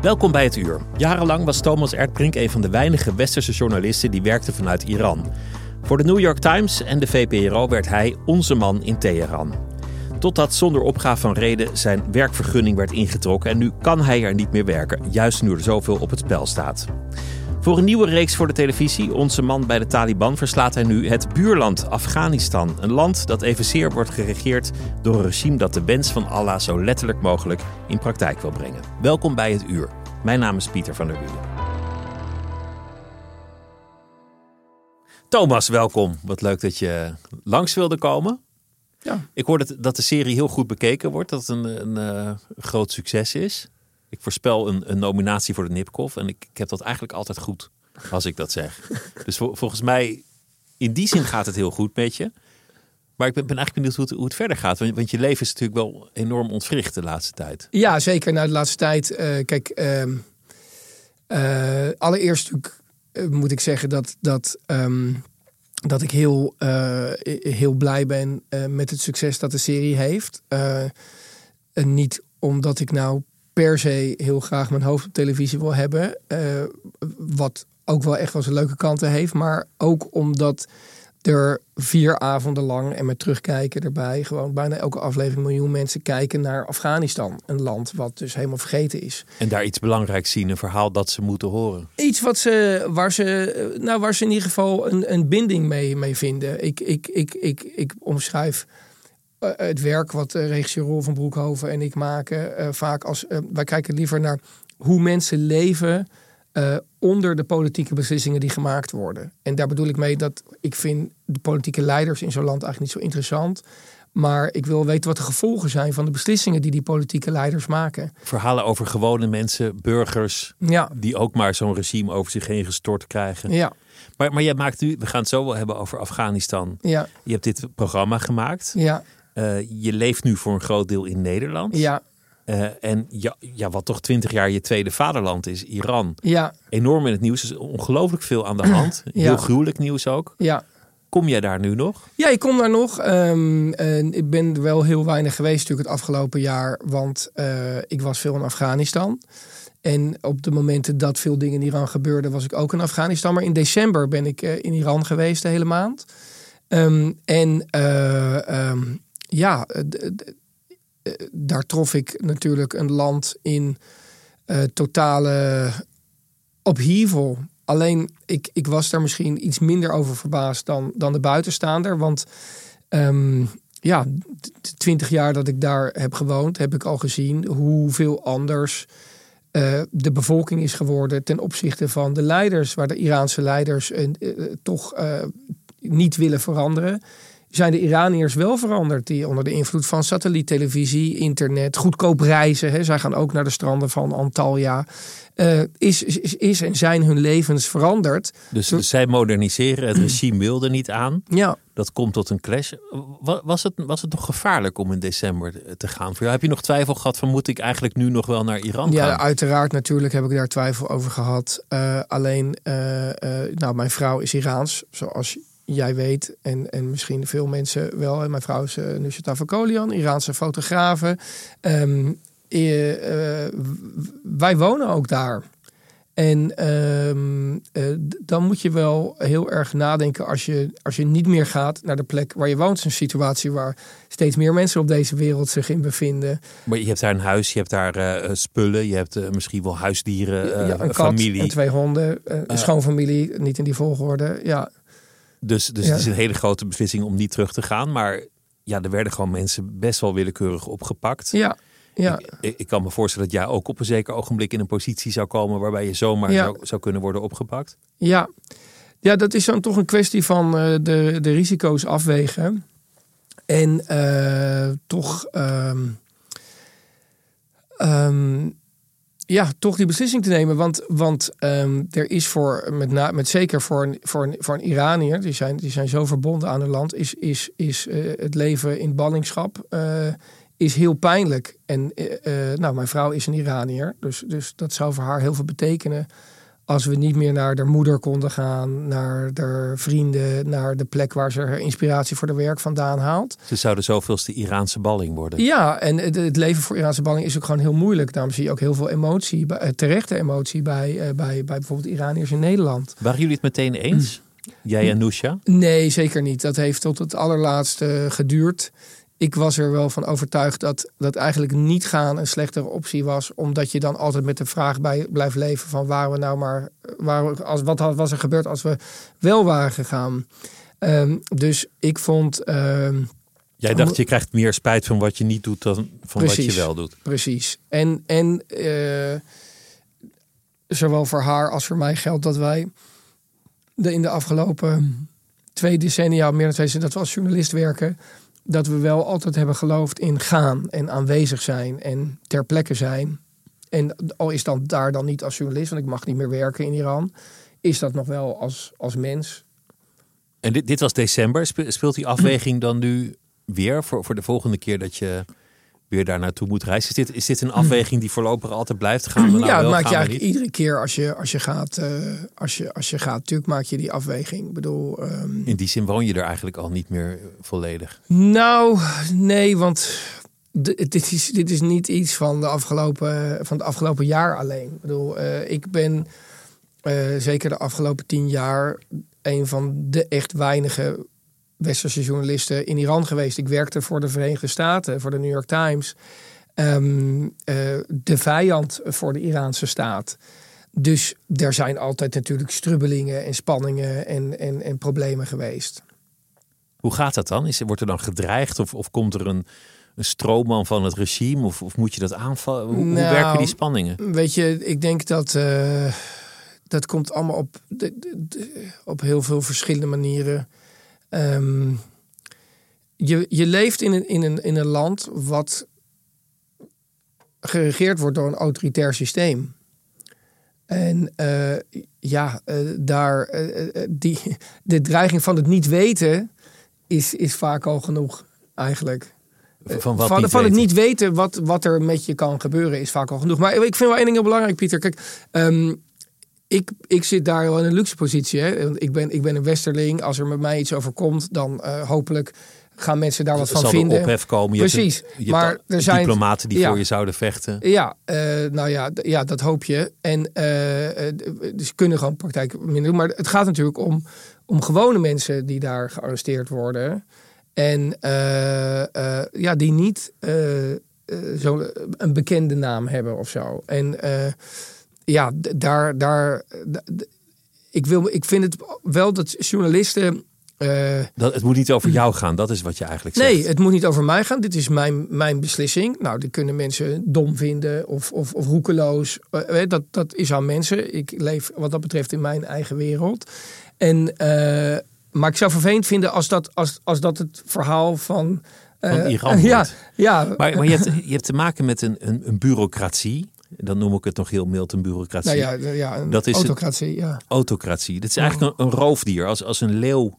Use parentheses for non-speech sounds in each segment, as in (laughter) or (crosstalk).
Welkom bij het uur. Jarenlang was Thomas Erdbrink een van de weinige westerse journalisten die werkte vanuit Iran. Voor de New York Times en de VPRO werd hij onze man in Teheran. Totdat zonder opgave van reden zijn werkvergunning werd ingetrokken en nu kan hij er niet meer werken, juist nu er zoveel op het spel staat. Voor een nieuwe reeks voor de televisie, Onze Man bij de Taliban, verslaat hij nu het buurland Afghanistan. Een land dat evenzeer wordt geregeerd door een regime dat de wens van Allah zo letterlijk mogelijk in praktijk wil brengen. Welkom bij het uur. Mijn naam is Pieter van der Wielen. Thomas, welkom. Wat leuk dat je langs wilde komen. Ja. Ik hoor dat, dat de serie heel goed bekeken wordt, dat het een, een, eh, groot succes is. Ik voorspel een, een nominatie voor de Nipkoff en ik, ik heb dat eigenlijk altijd goed als ik dat zeg. (laughs) dus vol- volgens mij, in die zin gaat het heel goed met je. Maar ik ben, ben eigenlijk benieuwd hoe het, hoe het verder gaat. Want, want je leven is natuurlijk wel enorm ontwricht de laatste tijd. Ja, zeker. Nou, de laatste tijd. eh, kijk, ehm, eh, allereerst moet ik zeggen dat, dat, ehm, dat ik heel, eh, heel blij ben eh, met het succes dat de serie heeft. Eh, en niet omdat ik nou per se heel graag mijn hoofd op televisie wil hebben. wat ook wel echt wel zijn leuke kanten heeft. Maar ook omdat er vier avonden lang en met terugkijken erbij gewoon bijna elke aflevering miljoen mensen kijken naar Afghanistan. Een land wat dus helemaal vergeten is. En daar iets belangrijks zien, een verhaal dat ze moeten horen. Iets wat ze, waar, ze, nou, waar ze in ieder geval een, een binding mee, mee vinden. Ik, ik, ik, ik, ik omschrijf eh, het werk wat de regisseur Roel van Broekhoven en ik maken eh, vaak als... eh, wij kijken liever naar hoe mensen leven eh, onder de politieke beslissingen die gemaakt worden. En daar bedoel ik mee dat ik vind de politieke leiders in zo'n land eigenlijk niet zo interessant. Maar ik wil weten wat de gevolgen zijn van de beslissingen die die politieke leiders maken. Verhalen over gewone mensen, burgers, Ja, die ook maar zo'n regime over zich heen gestort krijgen. ja, Maar, maar jij maakt nu, we gaan het zo wel hebben over Afghanistan. ja, Je hebt dit programma gemaakt. ja, Eh, je leeft nu voor een groot deel in Nederland. ja, Eh, en ja, ja, wat toch twintig jaar je tweede vaderland is, Iran. ja, Enorm in het nieuws. Er is ongelooflijk veel aan de (clears throat) hand. Ja. Heel gruwelijk nieuws ook. ja. Kom jij daar nu nog? Ja, ik kom daar nog. Ehm, ik ben er wel heel weinig geweest natuurlijk het afgelopen jaar. Want eh, ik was veel in Afghanistan. En op de momenten dat veel dingen in Iran gebeurden, was ik ook in Afghanistan. Maar in december ben ik eh, in Iran geweest de hele maand. Ehm, en ehm, ja, daar trof ik natuurlijk een land in eh, totale upheaval. Alleen, ik, ik was daar misschien iets minder over verbaasd dan, dan de buitenstaander. Want ehm, ja, de twintig jaar dat ik daar heb gewoond, heb ik al gezien hoeveel anders eh, de bevolking is geworden ten opzichte van de leiders, waar de Iraanse leiders eh, eh, toch eh, niet willen veranderen. Zijn de Iraniërs wel veranderd, die onder de invloed van satelliettelevisie, internet, goedkoop reizen. Hè, zij gaan ook naar de stranden van Antalya. eh, is, is, is en zijn hun levens veranderd. Dus, dus zij moderniseren. Het regime wilde niet aan. Ja, Dat komt tot een clash. Wa- Was het, was het nog gevaarlijk om in december te gaan? Voor jou heb je nog twijfel gehad van moet ik eigenlijk nu nog wel naar Iran Ja, gaan? uiteraard. Natuurlijk heb ik daar twijfel over gehad. Eh, alleen, eh, nou, mijn vrouw is Iraans, zoals jij weet. En, en misschien veel mensen wel. En mijn vrouw is uh, Nusrata Fakolian, Iraanse fotografe. Ehm, eh, eh, wij wonen ook daar. En ehm, eh, dan moet je wel heel erg nadenken als je, als je niet meer gaat naar de plek waar je woont. Een situatie waar steeds meer mensen op deze wereld zich in bevinden. Maar je hebt daar een huis, je hebt daar eh, spullen, je hebt eh, misschien wel huisdieren, eh, ja, een kat familie. en twee honden, eh, een schoonfamilie, niet in die volgorde. Ja, Dus, dus Ja. het is een hele grote beslissing om niet terug te gaan. Maar ja, er werden gewoon mensen best wel willekeurig opgepakt. ja, Ja. Ik, ik kan me voorstellen dat jij ook op een zeker ogenblik in een positie zou komen waarbij je zomaar Ja. zou, zou kunnen worden opgepakt. Ja, ja dat is dan toch een kwestie van eh, de, de risico's afwegen. En eh, toch, ehm, ehm, ja, toch die beslissing te nemen. Want, want ehm, er is voor, met, met zeker voor een, voor, een, voor een Iranier, die zijn, die zijn zo verbonden aan hun land, is, is, is eh, het leven in ballingschap eh, is heel pijnlijk. En eh, nou, mijn vrouw is een Iranier, dus, dus dat zou voor haar heel veel betekenen als we niet meer naar de moeder konden gaan, naar de vrienden, naar de plek waar ze haar inspiratie voor de werk vandaan haalt. Ze zouden zoveelste Iraanse balling worden. Ja, en het, het leven voor Iraanse balling is ook gewoon heel moeilijk. Daarom zie je ook heel veel emotie, eh, terechte emotie bij, eh, bij, bij bijvoorbeeld Iraniërs in Nederland. Waren jullie het meteen eens? Jij en Nusha? Nee, zeker niet. Dat heeft tot het allerlaatste geduurd. Ik was er wel van overtuigd dat, dat eigenlijk niet gaan een slechtere optie was. Omdat je dan altijd met de vraag bij blijft leven van waren we nou maar. Waar als, wat had, was er gebeurd als we wel waren gegaan? Ehm, dus ik vond. ehm, Jij dacht je krijgt meer spijt van wat je niet doet dan van wat je wel doet. Precies. En, en eh, zowel voor haar als voor mij geldt dat wij de, in de afgelopen twee decennia, meer dan twee decennia, dat we als journalist werken, dat we wel altijd hebben geloofd in gaan en aanwezig zijn en ter plekke zijn. En al is dan daar dan niet als journalist, want ik mag niet meer werken in Iran, is dat nog wel als, als mens. En dit, dit was december. Spe- Speelt die afweging dan nu weer voor, voor de volgende keer dat je weer daar naartoe moet reizen? Is dit, is dit een afweging die voorlopig altijd blijft gaan? nou ja, wel, dat maak gaan je eigenlijk niet? iedere keer als je, als je gaat. eh, als, je, als je gaat, natuurlijk maak je die afweging. Ik bedoel, ehm, In die zin woon je er eigenlijk al niet meer volledig. Nou, nee, want dit is, dit is niet iets van, de afgelopen, van het afgelopen jaar alleen. Ik bedoel, eh, ik ben eh, zeker de afgelopen tien jaar een van de echt weinige westerse journalisten in Iran geweest. Ik werkte voor de Verenigde Staten, voor de New York Times. Ehm, eh, de vijand voor de Iraanse staat. Dus er zijn altijd natuurlijk strubbelingen en spanningen en, en, en problemen geweest. Hoe gaat dat dan? Is, wordt er dan gedreigd of, of komt er een, een stroomman van het regime? Of, of moet je dat aanvallen? Hoe, hoe Nou, werken die spanningen? Weet je, ik denk dat eh, dat komt allemaal op, de, de- de- op heel veel verschillende manieren. Ehm, je, je leeft in een, in, een, in een land wat geregeerd wordt door een autoritair systeem. En eh, ja, eh, daar, eh, die, de dreiging van het niet weten is, is vaak al genoeg eigenlijk Van wat van, van het niet weten wat, wat er met je kan gebeuren is vaak al genoeg. Maar ik vind wel één ding heel belangrijk, Pieter. Kijk, ehm, ik, ik zit daar wel in een luxe positie. Hè? Want Ik, ben, ik ben een westerling. Als er met mij iets overkomt, dan eh, hopelijk gaan mensen daar wat van Zal vinden. ophef komen? Je hebt Precies. een- je hebt Maar er zijn- diplomaten die ja. voor je zouden vechten. Ja, eh, nou ja, ja, dat hoop je. En eh, dus kunnen gewoon praktijk minder doen. Maar het gaat natuurlijk om, om gewone mensen die daar gearresteerd worden. En ja, die niet zo een bekende naam hebben of zo. En eh, ja, daar, daar ik, wil, ik vind het wel dat journalisten. eh, Dat, het moet niet over jou gaan, dat is wat je eigenlijk zegt. Nee, het moet niet over mij gaan. Dit is mijn, mijn beslissing. Nou, die kunnen mensen dom vinden of, of, of roekeloos. Eh, dat, dat is aan mensen. Ik leef wat dat betreft in mijn eigen wereld. En, eh, maar ik zou vervelend vinden als dat, als, als dat het verhaal van... Van Iran (laughs) ja, ja, Maar, maar je, hebt, je hebt te maken met een, een, een bureaucratie. Dan noem ik het nog heel mild een bureaucratie. nou ja, ja een Dat is het- autocratie. Ja. Autocratie. Dit is eigenlijk een, een roofdier. Als, als een leeuw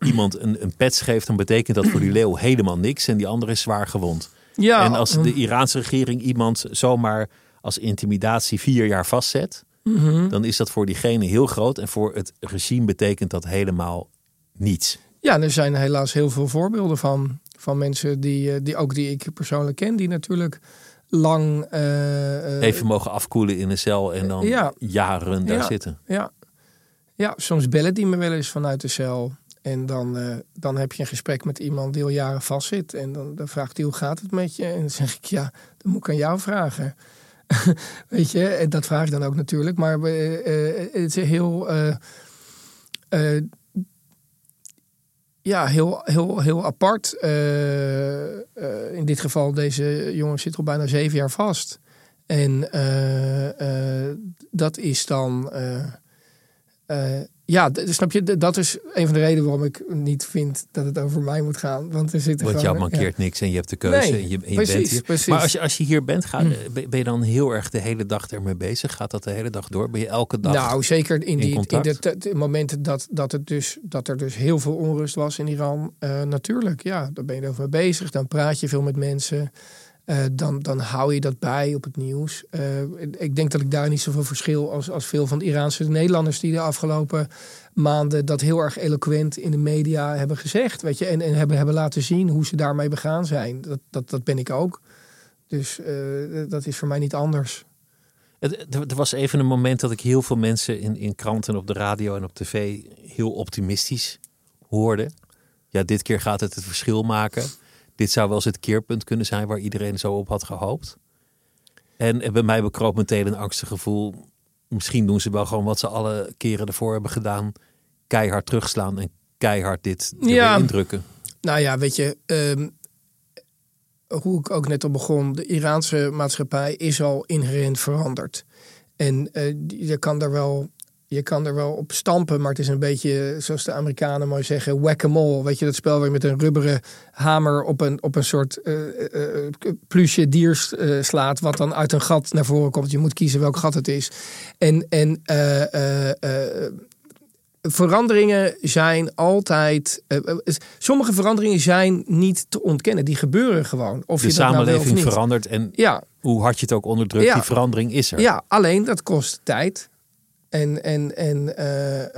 iemand een, een pets geeft, dan betekent dat voor die leeuw helemaal niks. En die andere is zwaar gewond. Ja, en als de Iraanse regering iemand zomaar als intimidatie vier jaar vastzet, mhm. dan is dat voor diegene heel groot. En voor het regime betekent dat helemaal niets. Ja, er zijn helaas heel veel voorbeelden van. Van mensen die, eh, die ook die ik persoonlijk ken, die natuurlijk lang. eh, Even mogen afkoelen in een cel en dan Ja. jaren daar Ja. zitten. Ja. ja, soms bellen die me wel eens vanuit de cel. En dan, eh, dan heb je een gesprek met iemand die al jaren vastzit. En dan, dan vraagt hij hoe gaat het met je? En dan zeg ik ja, dat moet ik aan jou vragen. (laughs) Weet je, en dat vraag ik dan ook natuurlijk. Maar eh, het is heel. Ja, heel, heel, heel apart. Uh, in dit geval, deze jongen zit al bijna zeven jaar vast. En uh, dat is dan ja, snap je? Dat is een van de redenen waarom ik niet vind dat het over mij moet gaan. Want er zit Want jou mankeert niks en je hebt de keuze en je, en je precies, bent hier. Precies. Maar als je, als je hier bent, ga, mm. ben je dan heel erg de hele dag ermee bezig? Gaat dat de hele dag door? Ben je elke dag Nou, zeker in, die, in de, momenten dat, dat, het dus, dat er dus heel veel onrust was in Iran. Uh, natuurlijk, ja, daar ben je over bezig. Dan praat je veel met mensen. Uh, dan, dan hou je dat bij op het nieuws. Uh, ik denk dat ik daar niet zoveel verschil als, als veel van de Iraanse Nederlanders die de afgelopen maanden dat heel erg eloquent in de media hebben gezegd. Weet je, en, en hebben, hebben laten zien hoe ze daarmee begaan zijn. Dat, dat, dat ben ik ook. Dus uh, dat is voor mij niet anders. Er was even een moment dat ik heel veel mensen in, in kranten, op de radio en op tv heel optimistisch hoorde. Ja, dit keer gaat het het verschil maken dit zou wel eens het keerpunt kunnen zijn waar iedereen zo op had gehoopt. En bij mij bekroop meteen een angstig gevoel. Misschien doen ze wel gewoon wat ze alle keren ervoor hebben gedaan. Keihard terugslaan en keihard dit ja. indrukken. Nou ja, weet je, ehm, hoe ik ook net al begon. De Iraanse maatschappij is al inherent veranderd. En uh, je kan daar wel je kan er wel op stampen, maar het is een beetje zoals de Amerikanen mooi zeggen, whack-a-mole. Weet je, dat spel waar je met een rubberen hamer op een, op een soort uh, uh, plusje dier slaat, wat dan uit een gat naar voren komt. Je moet kiezen welk gat het is. En, en veranderingen zijn altijd. sommige veranderingen zijn niet te ontkennen. Die gebeuren gewoon. Of de je samenleving dat nou verandert en ja. hoe hard je het ook onderdrukt, die verandering is er. Ja, alleen dat kost tijd. En, en, en eh, eh,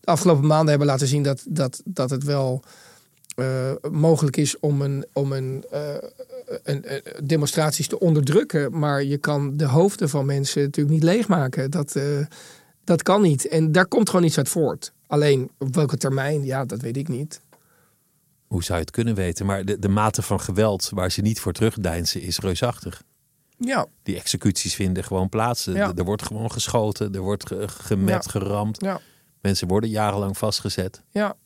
de afgelopen maanden hebben laten zien dat, dat, dat het wel mogelijk is om, een, om een, een, demonstraties te onderdrukken. Maar je kan de hoofden van mensen natuurlijk niet leegmaken. Dat, dat kan niet. En daar komt gewoon iets uit voort. Alleen op welke termijn, ja, dat weet ik niet. Hoe zou je het kunnen weten? Maar de, de mate van geweld waar ze niet voor terugdeinzen is reusachtig. Ja. Die executies vinden gewoon plaats. Er wordt gewoon geschoten, er wordt gemet, geramd. Ja. Mensen worden jarenlang vastgezet. Ja.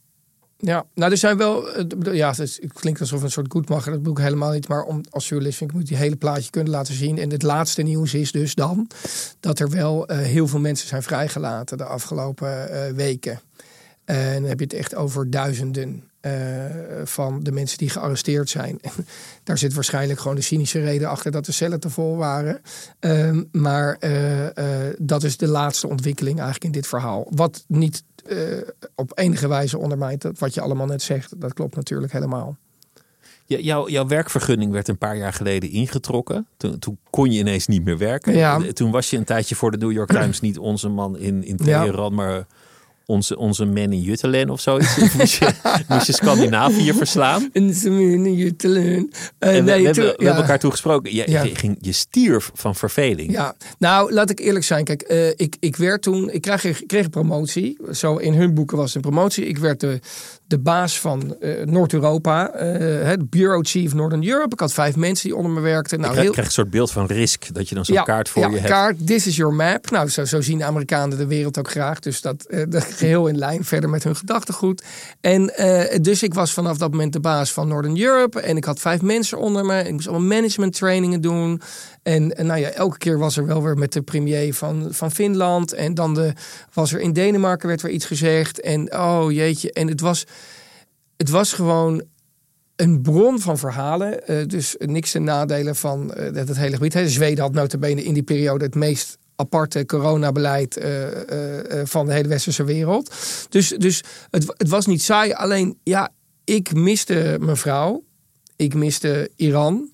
Ja, nou er zijn wel, eh, ja, het klinkt alsof een soort goedmacher, dat bedoel ik helemaal niet. Maar om, als journalist vind ik moet die hele plaatje kunnen laten zien. En het laatste nieuws is dus dan dat er wel uh, heel veel mensen zijn vrijgelaten de afgelopen uh, weken. En dan heb je het echt over duizenden. Uh, van de mensen die gearresteerd zijn. (laughs) Daar zit waarschijnlijk gewoon de cynische reden achter dat de cellen te vol waren. Uh, maar uh, dat is de laatste ontwikkeling eigenlijk in dit verhaal. Wat niet op enige wijze ondermijnt wat je allemaal net zegt. Dat klopt natuurlijk helemaal. Jouw, jouw werkvergunning werd een paar jaar geleden ingetrokken. Toen, toen kon je ineens niet meer werken. Ja. Toen was je een tijdje voor de New York Times niet onze man in, in Teheran, ja. maar onze, onze man in Juttelen of zoiets. moest, je, (laughs) moest je Scandinavië verslaan. Onze man in Juttelen. Uh, we, nee, we, hebben, we hebben elkaar toegesproken. Je, je, ging, je stierf van verveling. Ja, nou laat ik eerlijk zijn. Kijk, uh, ik, ik werd toen, ik kreeg, ik kreeg een promotie. Zo in hun boeken was het een promotie. Ik werd de, de baas van uh, Noord-Europa, het Bureau Chief Northern Europe. Ik had vijf mensen die onder me werkten. Nou, je krijg, een soort beeld van risk, dat je dan zo'n kaart voor je hebt. kaart, this is your map. Nou, zo, zo zien de Amerikanen de wereld ook graag. Dus dat, dat (laughs) geheel in lijn verder met hun gedachtegoed. En uh, dus ik was vanaf dat moment de baas van Northern Europe. En ik had vijf mensen onder me. Ik moest allemaal management trainingen doen. En, nou ja, elke keer was er wel weer met de premier van, van Finland. En dan de, was er in Denemarken werd weer iets gezegd. En oh jeetje. En het was, het was gewoon een bron van verhalen. Uh, dus niks ten nadelen van uh, het, hele gebied. Zweden had notabene in die periode het meest aparte coronabeleid uh, van de hele westerse wereld. Dus, dus het, het was niet saai. Alleen ja, ik miste mijn vrouw. Ik miste Iran.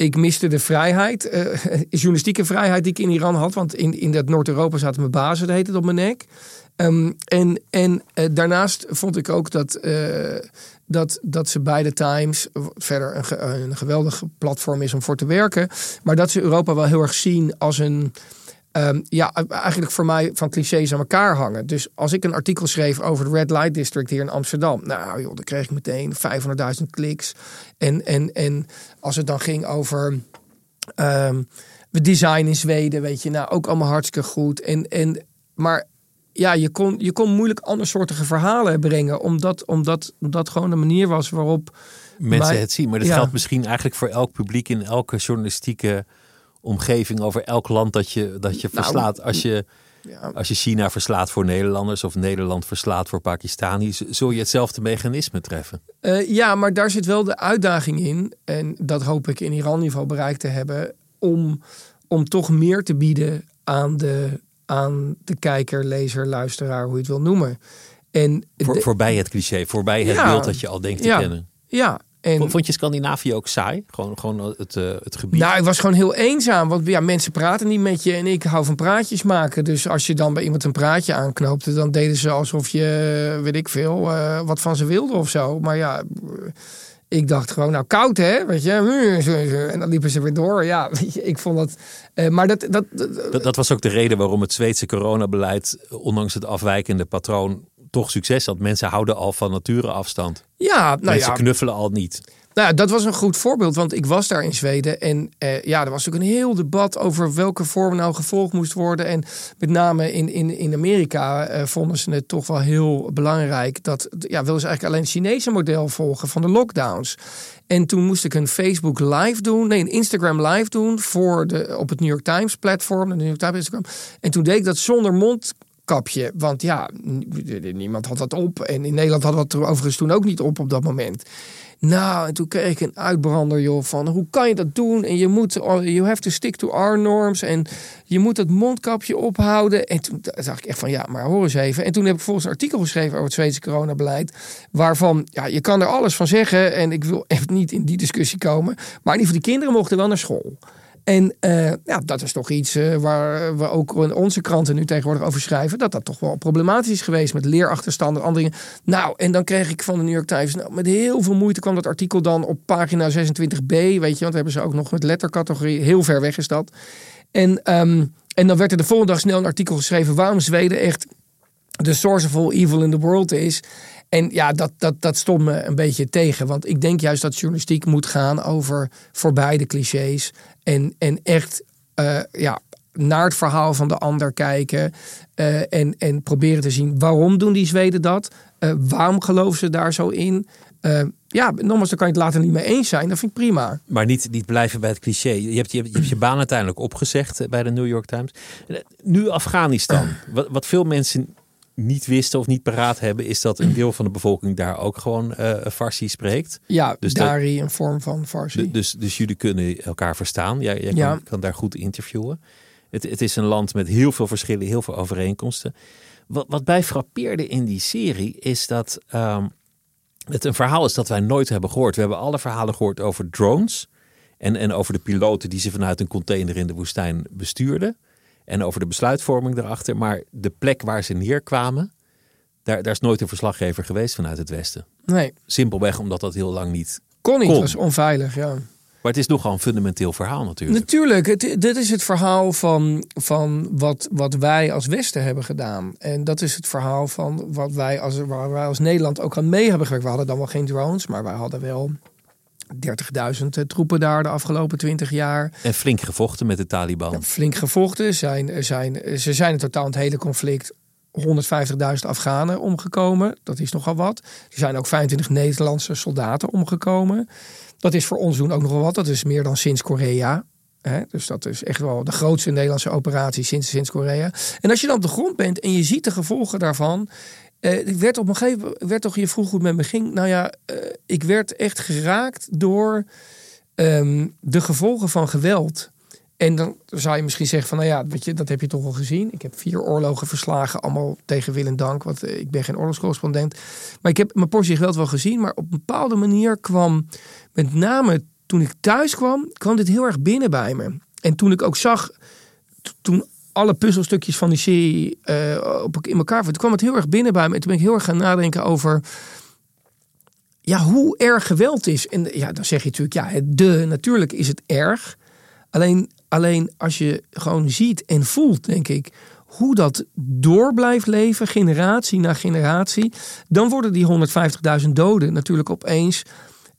Ik miste de vrijheid, uh, (laughs) journalistieke vrijheid die ik in Iran had. Want in, in dat Noord-Europa zaten mijn bazen, dat heet het op mijn nek. Um, en en uh, daarnaast vond ik ook dat, uh, dat, dat ze bij de Times verder een, een geweldig platform is om voor te werken. Maar dat ze Europa wel heel erg zien als een Um, ja, eigenlijk voor mij van clichés aan elkaar hangen. Dus als ik een artikel schreef over de Red Light District hier in Amsterdam. Nou joh, dan kreeg ik meteen 500.000 kliks. En, en, en als het dan ging over um, design in Zweden, weet je, nou ook allemaal hartstikke goed. En, en, maar ja, je kon, je kon moeilijk andersoortige verhalen brengen. Omdat, omdat dat gewoon de manier was waarop mensen maar- het zien. Maar dat ja. geldt misschien eigenlijk voor elk publiek in elke journalistieke omgeving over elk land dat je, dat je Nou, verslaat. Als je, Ja. als je China verslaat voor Nederlanders of Nederland verslaat voor Pakistanis, zul je hetzelfde mechanisme treffen. Eh, ja, maar daar zit wel de uitdaging in. En dat hoop ik in Iran in ieder geval bereikt te hebben. Om, om toch meer te bieden aan de, aan de kijker, lezer, luisteraar, hoe je het wil noemen. En Voor, de- voorbij het cliché, voorbij het Ja. beeld dat je al denkt te Ja. kennen. ja, en Vond je Scandinavië ook saai? Gewoon, gewoon het, eh, het gebied? Nou, ik was gewoon heel eenzaam. Want ja, mensen praten niet met je en ik hou van praatjes maken. Dus als je dan bij iemand een praatje aanknoopte, dan deden ze alsof je, weet ik veel, eh, wat van ze wilde of zo. Maar ja, ik dacht gewoon, nou koud hè, weet je. En dan liepen ze weer door. Ja, (laughs) weet je, ik vond dat. eh, maar dat, dat, dat- Dat, dat was ook de reden waarom het Zweedse coronabeleid, ondanks het afwijkende patroon, toch succes had. Mensen houden al van nature afstand. ja, nou Mensen ja, knuffelen al niet. Nou, dat was een goed voorbeeld, want ik was daar in Zweden. En eh, ja, er was ook een heel debat over welke vorm nou gevolgd moest worden. En met name in, in, in Amerika eh, vonden ze het toch wel heel belangrijk. Dat ja, wilden ze eigenlijk alleen het Chinese model volgen van de lockdowns. En toen moest ik een Facebook live doen, nee, een Instagram live doen voor de, op het New York Times platform, de New York Times Instagram. En toen deed ik dat zonder mondkapje, want ja, niemand had dat op. En in Nederland hadden we het er overigens toen ook niet op op dat moment. Nou, en toen kreeg ik een uitbrander, joh, van hoe kan je dat doen? En je moet, you have to stick to our norms. En je moet dat mondkapje ophouden. En toen dacht ik echt van, ja, maar hoor eens even. En toen heb ik volgens artikel geschreven over het Zweedse coronabeleid. Waarvan, ja, je kan er alles van zeggen. En ik wil echt niet in die discussie komen. Maar in ieder geval, die kinderen mochten wel naar school. En eh, ja, dat is toch iets eh, waar we ook in onze kranten nu tegenwoordig over schrijven. Dat dat toch wel problematisch is geweest met leerachterstanden en andere dingen. Nou, en dan kreeg ik van de New York Times, nou, met heel veel moeite kwam dat artikel dan op pagina 26b. Weet je, want hebben ze ook nog met lettercategorie. Heel ver weg is dat. En, ehm, en dan werd er de volgende dag snel een artikel geschreven waarom Zweden echt de source of all evil in the world is. En ja, dat, dat, dat stond me een beetje tegen. Want ik denk juist dat journalistiek moet gaan over voorbij de clichés. En, en echt eh, ja, naar het verhaal van de ander kijken. eh, en, en proberen te zien waarom doen die Zweden dat? Eh, waarom geloven ze daar zo in? Ja, nogmaals, daar kan je het later niet mee eens zijn. Dat vind ik prima. Maar niet, niet blijven bij het cliché. Je hebt je, je, hebt je baan uiteindelijk opgezegd bij de New York Times. Nu Afghanistan. (clears throat) Wat, wat veel mensen niet wisten of niet paraat hebben, is dat een deel van de bevolking daar ook gewoon eh Farsi spreekt. Ja, Dus dat- Dari, een vorm van farsi. Du- Dus, dus jullie kunnen elkaar verstaan. Jij, jij Ja. kan, kan daar goed interviewen. Het, het is een land met heel veel verschillen, heel veel overeenkomsten. Wat, wat mij frappeerde in die serie is dat ehm, het een verhaal is dat wij nooit hebben gehoord. We hebben alle verhalen gehoord over drones. En, en over de piloten die ze vanuit een container in de woestijn bestuurden. En over de besluitvorming daarachter. Maar de plek waar ze neerkwamen, daar, daar is nooit een verslaggever geweest vanuit het Westen. nee, Simpelweg omdat dat heel lang niet. kon niet. Kon. Was onveilig, ja. Maar het is nogal een fundamenteel verhaal natuurlijk. Natuurlijk, het, dit is het verhaal van, van wat, wat wij als Westen hebben gedaan. En dat is het verhaal van wat wij als, waar wij als Nederland ook aan mee hebben gewerkt. We hadden dan wel geen drones, maar wij hadden wel 30.000 troepen daar de afgelopen 20 jaar. En flink gevochten met de Taliban. Flink gevochten. Zijn, zijn, ze zijn in totaal het hele conflict 150.000 Afghanen omgekomen. Dat is nogal wat. Er zijn ook 25 Nederlandse soldaten omgekomen. Dat is voor ons doen ook nogal wat. Dat is meer dan sinds Korea. Dus dat is echt wel de grootste Nederlandse operatie sinds, sinds Korea. En als je dan op de grond bent en je ziet de gevolgen daarvan. Eh, ik werd op een gegeven moment, werd toch, je vroeg hoe het met me ging. Nou ja, eh, ik werd echt geraakt door ehm, de gevolgen van geweld. En dan zou je misschien zeggen van, nou ja, weet je, dat heb je toch wel gezien. Ik heb vier oorlogen verslagen, allemaal tegen wil en dank, want eh, ik ben geen oorlogscorrespondent. Maar ik heb mijn portie geweld wel gezien, maar op een bepaalde manier kwam, met name toen ik thuis kwam, kwam dit heel erg binnen bij me. En toen ik ook zag, toen alle puzzelstukjes van die serie eh, op, in elkaar toen kwam het heel erg binnen bij me. En toen ben ik heel erg gaan nadenken over ja, hoe erg geweld is. En ja, dan zeg je natuurlijk, ja, het de, natuurlijk is het erg. Alleen, alleen als je gewoon ziet en voelt, denk ik, hoe dat door blijft leven, generatie na generatie, dan worden die 150.000 doden natuurlijk opeens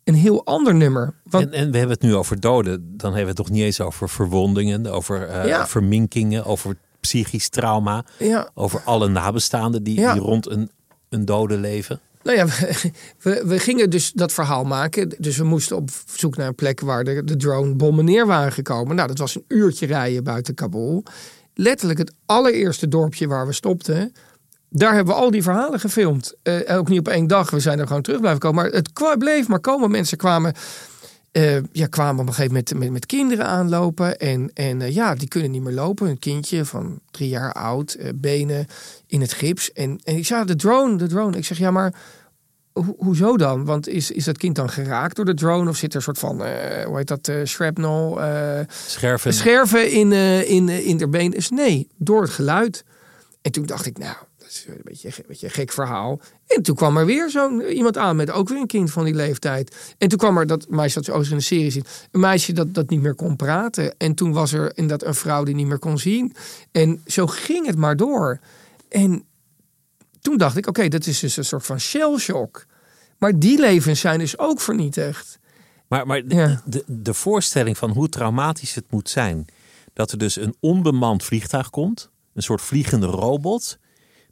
een heel ander nummer. Want En, en we hebben het nu over doden. Dan hebben we het toch niet eens over verwondingen, over eh, Ja. verminkingen, over psychisch trauma. Ja. Over alle nabestaanden die, Ja. die rond een, een dode leven. Nou ja, (laughs) we, we gingen dus dat verhaal maken. Dus we moesten op zoek naar een plek waar de, de drone-bommen neer waren gekomen. Nou, dat was een uurtje rijden buiten Kabul. Letterlijk het allereerste dorpje waar we stopten. Daar hebben we al die verhalen gefilmd. Eh, ook niet op één dag. We zijn er gewoon terug blijven komen. Maar het bleef maar komen. Mensen kwamen, eh, ja, kwamen op een gegeven moment met, met kinderen aanlopen. En, en eh, ja, die kunnen niet meer lopen. Een kindje van drie jaar oud, benen in het gips. En, en ik zei, ja, de drone, de drone. Ik zeg, ja, maar ho- hoezo dan? Want is, is dat kind dan geraakt door de drone? Of zit er een soort van, hoe heet dat, shrapnel, Scherven. scherven in, in, in de been? Dus nee, door het geluid. En toen dacht ik, nou, een beetje, een beetje een gek verhaal. En toen kwam er weer zo'n iemand aan met ook weer een kind van die leeftijd. En toen kwam er dat meisje dat ze ook in de serie zien. Een meisje dat, dat niet meer kon praten. En toen was er inderdaad een vrouw die niet meer kon zien. En zo ging het maar door. En toen dacht ik, oké, dat is dus een soort van shell shock. Maar die levens zijn dus ook vernietigd. Maar, maar de, Ja. de, de voorstelling van hoe traumatisch het moet zijn. Dat er dus een onbemand vliegtuig komt. Een soort vliegende robot.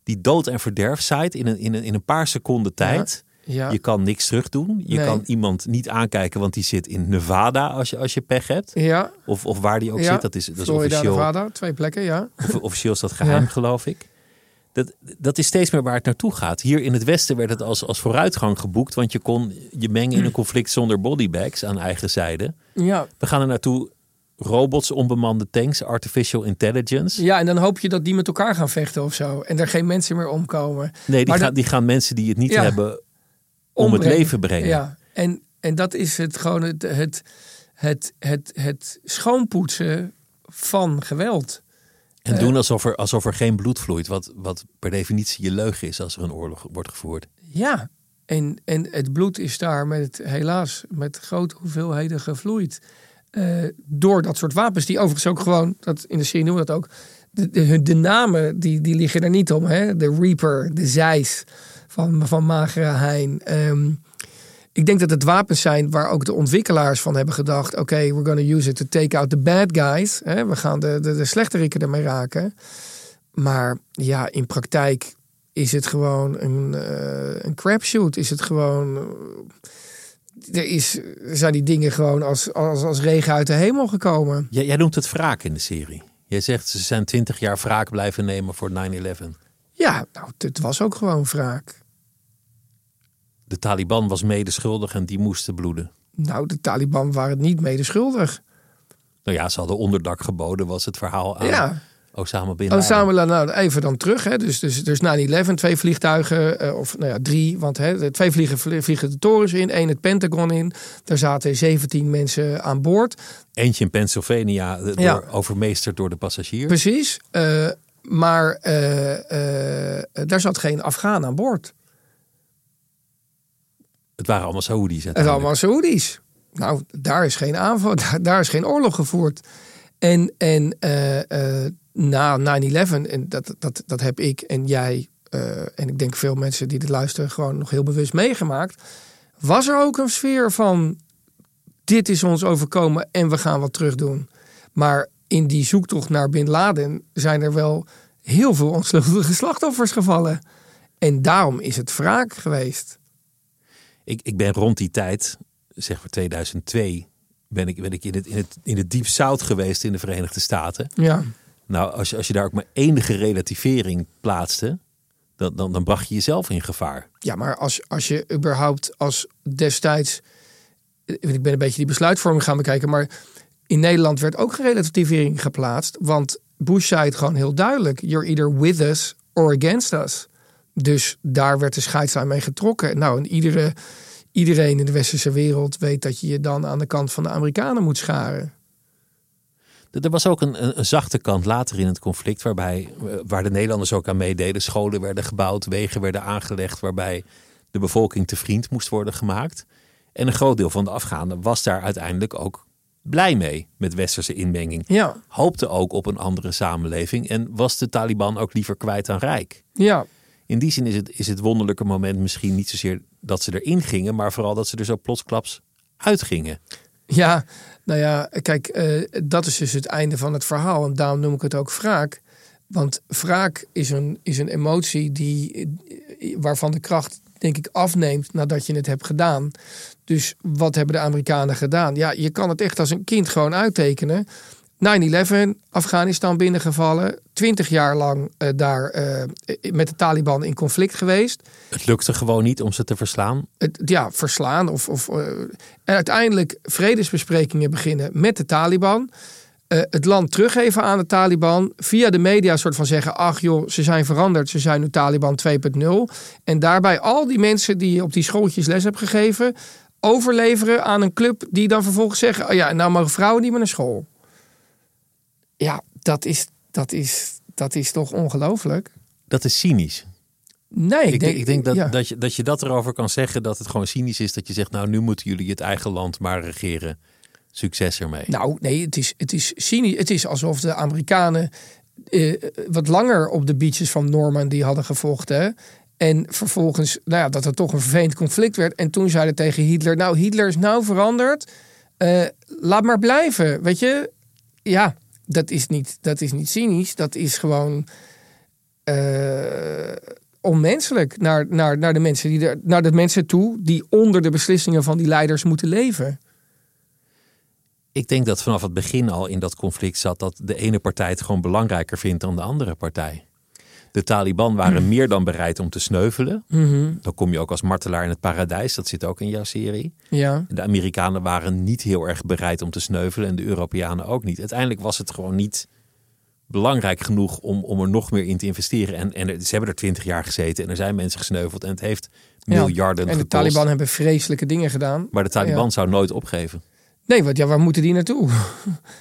Die dood en verderf zaait in een, in een, in een paar seconden tijd. Ja, Je kan niks terug doen. Je Nee. kan iemand niet aankijken, want die zit in Nevada als je, als je pech hebt. ja, Of, of waar die ook ja. zit. Dat is, dat is officieel, Nevada, twee plekken, ja. of- officieel is dat geheim, geloof ik. Dat, dat is steeds meer waar het naartoe gaat. Hier in het Westen werd het als, als vooruitgang geboekt. Want je kon je mengen in een (clears throat) conflict zonder bodybags aan eigen zijde. Ja, We gaan er naartoe. Robots, onbemande tanks, artificial intelligence. Ja, en dan hoop je dat die met elkaar gaan vechten of zo. En er geen mensen meer omkomen. Nee, die gaan, dat- die gaan mensen die het niet Ja. hebben om het leven brengen. Ja, en, en dat is het gewoon het, het, het, het, het schoonpoetsen van geweld. En Eh. doen alsof er, alsof er geen bloed vloeit. Wat, wat per definitie je leugen is als er een oorlog wordt gevoerd. Ja, en, en het bloed is daar met, helaas met grote hoeveelheden gevloeid. Eh, door dat soort wapens, die overigens ook gewoon, dat in de serie noemen we dat ook, de, de, de namen die, die liggen er niet om. Hè? De Reaper, de Zeis van, van Magere Hein. Ehm, ik denk dat het wapens zijn waar ook de ontwikkelaars van hebben gedacht: oké, we're gonna use it to take out the bad guys. Hè? We gaan de, de, de slechterikken ermee raken. Maar ja, in praktijk is het gewoon een, eh crapshoot. Is het gewoon. eh, er, is, er zijn die dingen gewoon als, als, als regen uit de hemel gekomen. Jij, jij noemt het wraak in de serie. Jij zegt ze zijn twintig jaar wraak blijven nemen voor 9-11. Ja, nou, het, was ook gewoon wraak. De Taliban was medeschuldig en die moesten bloeden. Nou, de Taliban waren niet mede schuldig. Nou ja, ze hadden onderdak geboden, was het verhaal aan Ja. Osama Bin Laden. Osama, nou, even dan terug. Hè. Dus, dus, dus 9-11, twee vliegtuigen, eh, of nou ja, drie. Want hè, twee vliegen, vlie- vliegen de torens in, één het Pentagon in. Daar zaten 17 mensen aan boord. Eentje in Pennsylvania, eh, door, Ja. overmeesterd door de passagier. Precies. Eh, maar daar zat geen Afghaan aan boord. Het waren allemaal Saoedi's Het uiteindelijk. allemaal Saoedi's. Nou, daar is geen aanval, (laughs) daar, daar is geen oorlog gevoerd. En, en eh, na 9-11, en dat, dat, dat heb ik en jij, eh, en ik denk veel mensen die dit luisteren, gewoon nog heel bewust meegemaakt. Was er ook een sfeer van: dit is ons overkomen en we gaan wat terug doen. Maar in die zoektocht naar Bin Laden zijn er wel heel veel onschuldige slachtoffers gevallen. En daarom is het wraak geweest. Ik, ik ben rond die tijd, zeg maar 2002, ben ik, ben ik in, het, in, het, in het diep zout geweest in de Verenigde Staten. Ja. Nou, als je, als je daar ook maar enige relativering plaatste, dan, dan, dan bracht je jezelf in gevaar. Ja, maar als, als je überhaupt als destijds... Ik ben een beetje die besluitvorming gaan bekijken. Maar in Nederland werd ook relativering geplaatst. Want Bush zei het gewoon heel duidelijk. You're either with us or against us. Dus daar werd de scheidslijn mee getrokken. Nou, en iedere, iedereen in de westerse wereld weet dat je je dan aan de kant van de Amerikanen moet scharen. Er was ook een, een, een zachte kant later in het conflict, waarbij, eh, waar de Nederlanders ook aan meededen. Scholen werden gebouwd, wegen werden aangelegd, waarbij de bevolking te vriend moest worden gemaakt. En een groot deel van de Afghanen was daar uiteindelijk ook blij mee met westerse inmenging. Ja, Hoopte ook op een andere samenleving en was de Taliban ook liever kwijt dan rijk. ja. In die zin is het, is het wonderlijke moment misschien niet zozeer dat ze erin gingen, maar vooral dat ze er zo plotsklaps uitgingen. Ja, nou ja, kijk, eh, dat is dus het einde van het verhaal. En daarom noem ik het ook wraak. Want wraak is een, is een emotie die, waarvan de kracht, denk ik, afneemt nadat je het hebt gedaan. Dus wat hebben de Amerikanen gedaan? Ja, je kan het echt als een kind gewoon uittekenen. 9-11, Afghanistan binnengevallen. Twintig jaar lang uh, daar uh, met de Taliban in conflict geweest. Het lukte gewoon niet om ze te verslaan? Het, ja, verslaan. Of, of, uh, en uiteindelijk vredesbesprekingen beginnen met de Taliban. het land teruggeven aan de Taliban. Via de media soort van zeggen, ach joh, ze zijn veranderd. Ze zijn nu Taliban 2.0. En daarbij al die mensen die je op die schooltjes les hebt gegeven... overleveren aan een club die dan vervolgens zeggen... Oh ja, nou mogen vrouwen niet meer naar school. Ja, dat is, dat is, dat is toch ongelooflijk? Dat is cynisch. Nee, ik, denk, ik denk dat, dat, je, dat je dat erover kan zeggen dat het gewoon cynisch is. Dat je zegt, nou nu moeten jullie het eigen land maar regeren. Succes ermee. Nou nee, het is, het is cynisch. Het is alsof de Amerikanen eh, wat langer op de beaches van Normandy hadden gevochten. En vervolgens, nou ja, dat er toch een vervelend conflict werd. En toen zeiden tegen Hitler, nou Hitler is nou veranderd. Uh, laat maar blijven, weet je. Ja, dat is niet, dat is niet cynisch. Dat is gewoon uh, onmenselijk naar, naar, naar, de mensen die naar de mensen toe die onder de beslissingen van die leiders moeten leven. Ik denk dat vanaf het begin al in dat conflict zat dat de ene partij het gewoon belangrijker vindt dan de andere partij. De Taliban waren meer dan bereid om te sneuvelen. Mhm. Dan kom je ook als martelaar in het paradijs. Dat zit ook in jouw serie. Ja. De Amerikanen waren niet heel erg bereid om te sneuvelen. En de Europeanen ook niet. Uiteindelijk was het gewoon niet belangrijk genoeg om, om er nog meer in te investeren. En, en ze hebben er twintig jaar gezeten en er zijn mensen gesneuveld. En het heeft miljarden ja. En de Taliban hebben vreselijke dingen gedaan. Maar de Taliban zou nooit opgeven. Nee, want ja, waar moeten die naartoe?